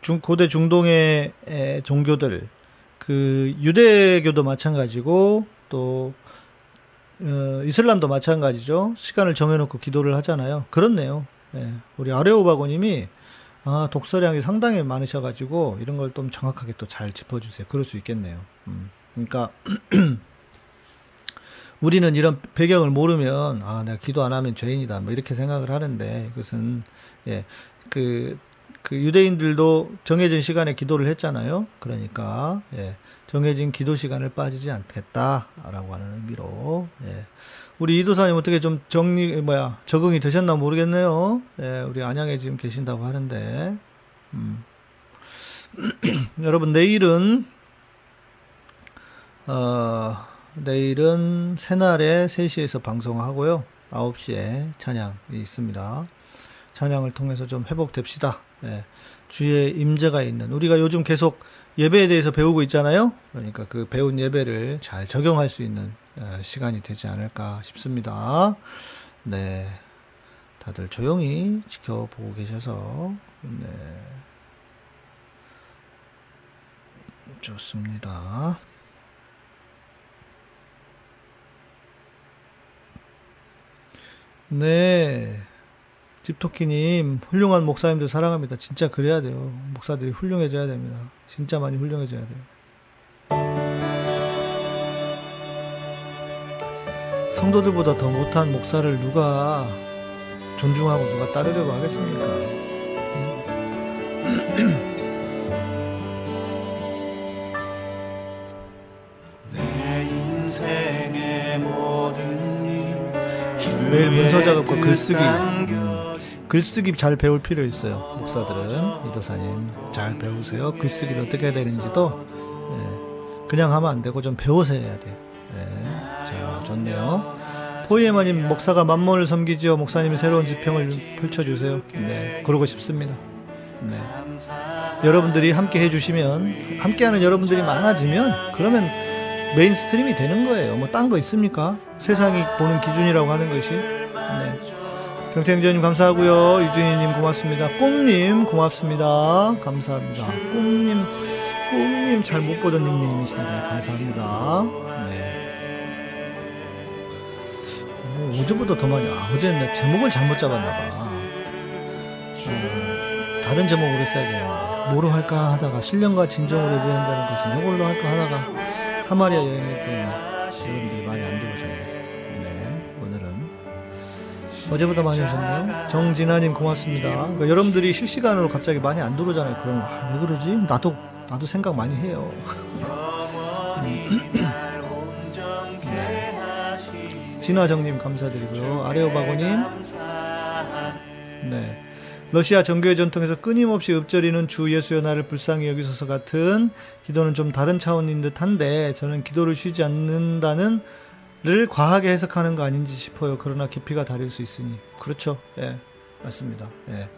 중, 고대 중동의 에, 종교들, 그 유대교도 마찬가지고 또 어, 이슬람도 마찬가지죠. 시간을 정해놓고 기도를 하잖아요. 그렇네요. 예. 우리 아레오바고님이 아, 독서량이 상당히 많으셔가지고 이런 걸 좀 정확하게 또 잘 짚어주세요. 그럴 수 있겠네요. 음. 그러니까 우리는 이런 배경을 모르면 아 내가 기도 안 하면 죄인이다 뭐 이렇게 생각을 하는데 이것은 예그 그 유대인들도 정해진 시간에 기도를 했잖아요. 그러니까 예, 정해진 기도 시간을 빠지지 않겠다라고 하는 의미로 예. 우리 이도사님 어떻게 좀 정리 뭐야 적응이 되셨나 모르겠네요. 예, 우리 안양에 지금 계신다고 하는데 음. 여러분 내일은 어, 내일은 새날에 3시에서 방송하고요. 9시에 찬양이 있습니다. 찬양을 통해서 좀 회복됩시다. 예, 주의 임재가 있는 우리가 요즘 계속 예배에 대해서 배우고 있잖아요. 그러니까 그 배운 예배를 잘 적용할 수 있는 어, 시간이 되지 않을까 싶습니다. 네. 다들 조용히 지켜보고 계셔서 네. 좋습니다. 네. 집토끼님, 훌륭한 목사님들 사랑합니다. 진짜 그래야 돼요. 목사들이 훌륭해져야 됩니다. 진짜 많이 훌륭해져야 돼요. 성도들보다 더 못한 목사를 누가 존중하고 누가 따르려고 하겠습니까? 문서 작업과 글쓰기. 글쓰기 잘 배울 필요 있어요 목사들은. 이도사님 잘 배우세요. 글쓰기를 어떻게 해야 되는지도. 예, 그냥 하면 안 되고 좀 배워서 해야 돼요 예, 자 좋네요. 포이에마님 목사가 만몬을 섬기지요. 목사님이 새로운 지평을 펼쳐주세요. 네 그러고 싶습니다. 네. 여러분들이 함께 해주시면 함께하는 여러분들이 많아지면 그러면 mainstream이 되는 거예요. 뭐 딴 거 있습니까? 세상이 보는 기준이라고 하는 것이. 네. 경태행전님 감사하고요. 유준희님 고맙습니다. 꿈님 고맙습니다. 감사합니다. 꿈님, 꿈님 잘 못 보던 닉네임이신데 감사합니다. 네. 뭐 어제보다 더 많이, 아, 어제는 내 제목을 잘못 잡았나봐. 어, 다른 제목으로 했어야 되는데. 뭐로 할까 하다가, 신령과 진정으로 예배한다는 것은 이걸로 할까 하다가, 사마리아 여행했더니, 여러분들이 어제보다 많이 오셨네요. 정진아님 고맙습니다. 그러니까 여러분들이 실시간으로 갑자기 많이 안 들어오잖아요. 그러면, 아, 왜 그러지? 나도, 나도 생각 많이 해요. 진화정님 감사드리고요. 아레오바고님. 네. 러시아 정교회 전통에서 끊임없이 읊조리는 주 예수여 나를 불쌍히 여기소서 같은 기도는 좀 다른 차원인 듯한데 저는 기도를 쉬지 않는다는 를 과하게 해석하는 거 아닌지 싶어요. 그러나 깊이가 다를 수 있으니 그렇죠. 예, 맞습니다. 예,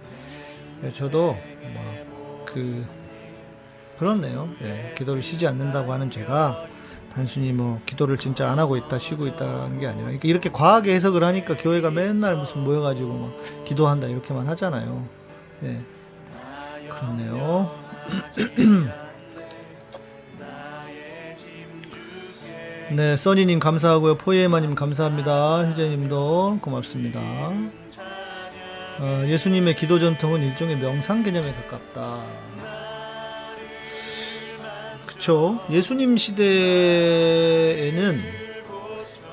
예 저도 뭐그 그렇네요. 예, 기도를 쉬지 않는다고 하는 죄가 단순히 뭐 기도를 진짜 안 하고 있다 쉬고 있다는 게 아니라 그러니까 이렇게 과하게 해석을 하니까 교회가 맨날 무슨 모여가지고 막 기도한다 이렇게만 하잖아요. 예, 그렇네요. 네, 써니님 감사하고요. 포에마님 감사합니다. 휴재님도 고맙습니다. 어, 예수님의 기도 전통은 일종의 명상 개념에 가깝다. 그쵸. 예수님 시대에는,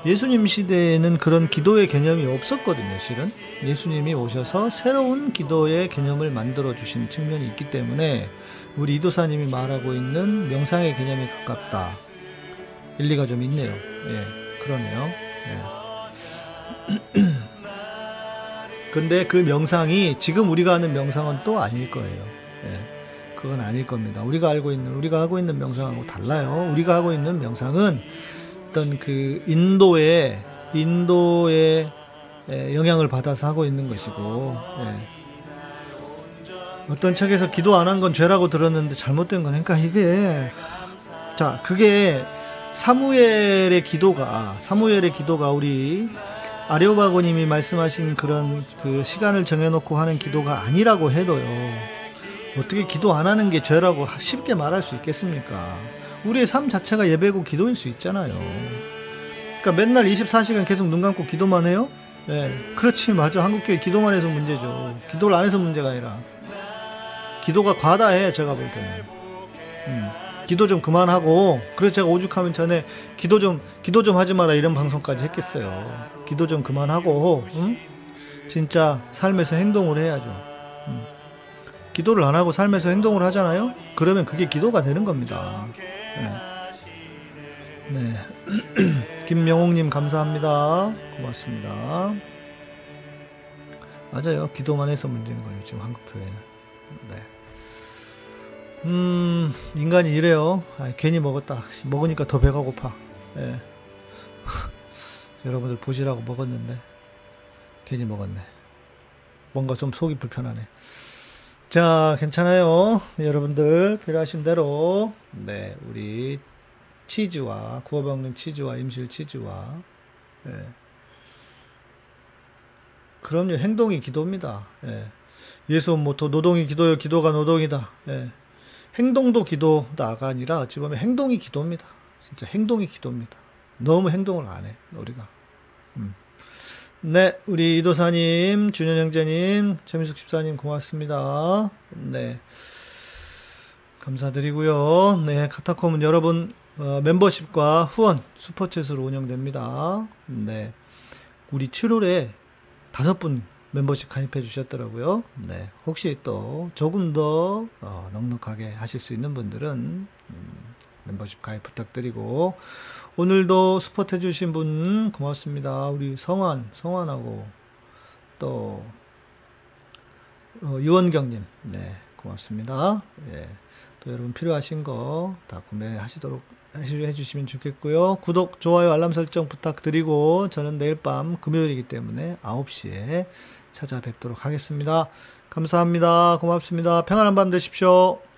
예수님 시대에는 그런 기도의 개념이 없었거든요, 실은. 예수님이 오셔서 새로운 기도의 개념을 만들어주신 측면이 있기 때문에, 우리 이도사님이 말하고 있는 명상의 개념에 가깝다. 일리가 좀 있네요. 예, 그러네요. 예. 근데 그 명상이 지금 우리가 하는 명상은 또 아닐 거예요. 예, 그건 아닐 겁니다. 우리가 알고 있는, 우리가 하고 있는 명상하고 달라요. 우리가 하고 있는 명상은 어떤 그 인도의, 인도의 영향을 받아서 하고 있는 것이고, 예. 어떤 책에서 기도 안 한 건 죄라고 들었는데 잘못된 건, 그러니까 이게, 자, 그게 사무엘의 기도가 사무엘의 기도가 우리 아레오바고님이 말씀하신 그런 그 시간을 정해놓고 하는 기도가 아니라고 해도요. 어떻게 기도 안 하는 게 죄라고 쉽게 말할 수 있겠습니까? 우리의 삶 자체가 예배고 기도일 수 있잖아요. 그러니까 맨날 24시간 계속 눈 감고 기도만 해요? 네, 그렇지 맞아. 한국교회 기도만 해서 문제죠. 기도를 안 해서 문제가 아니라 기도가 과다해 제가 볼 때는. 음. 기도 좀 그만하고 그래서 제가 오죽하면 전에 기도 좀 기도 좀 하지 마라 이런 방송까지 했겠어요. 기도 좀 그만하고 응? 진짜 삶에서 행동을 해야죠. 응. 기도를 안 하고 삶에서 행동을 하잖아요. 그러면 그게 기도가 되는 겁니다. 네. 네. 김명옥님 감사합니다. 고맙습니다. 맞아요. 기도만 해서 문제인 거예요. 지금 한국 교회는. 네. 음, 인간이 이래요. 아, 괜히 먹었다. 먹으니까 더 배가 고파. 예. 여러분들 보시라고 먹었는데, 괜히 먹었네. 뭔가 좀 속이 불편하네. 자, 괜찮아요. 여러분들 필요하신 대로, 네, 우리 치즈와, 구워 먹는 치즈와 임실 치즈와, 예. 그럼요, 행동이 기도입니다. 예. 예수 모토 노동이 기도요, 기도가 노동이다. 예. 행동도 기도다가 아니라 어찌 보면 행동이 기도입니다. 진짜 행동이 기도입니다. 너무 행동을 안 해, 우리가. 음. 네, 우리 이도사님, 준현 형제님, 최민숙 집사님 고맙습니다. 네. 감사드리고요. 네, 카타콤은 여러분 어, 멤버십과 후원, 슈퍼챗으로 운영됩니다. 네. 우리 7월에 다섯 분 멤버십 가입해 주셨더라고요. 네. 혹시 또 조금 더 어, 넉넉하게 하실 수 있는 분들은 음, 멤버십 가입 부탁드리고 오늘도 스포트 해주신 분 고맙습니다. 우리 성환, 성환하고 또 어, 유원경님, 네 고맙습니다. 예. 또 여러분 필요하신 거 다 구매하시도록 해주시면 좋겠고요. 구독, 좋아요, 알람 설정 부탁드리고 저는 내일 밤 금요일이기 때문에 9시에 찾아뵙도록 하겠습니다. 감사합니다. 고맙습니다. 평안한 밤 되십시오.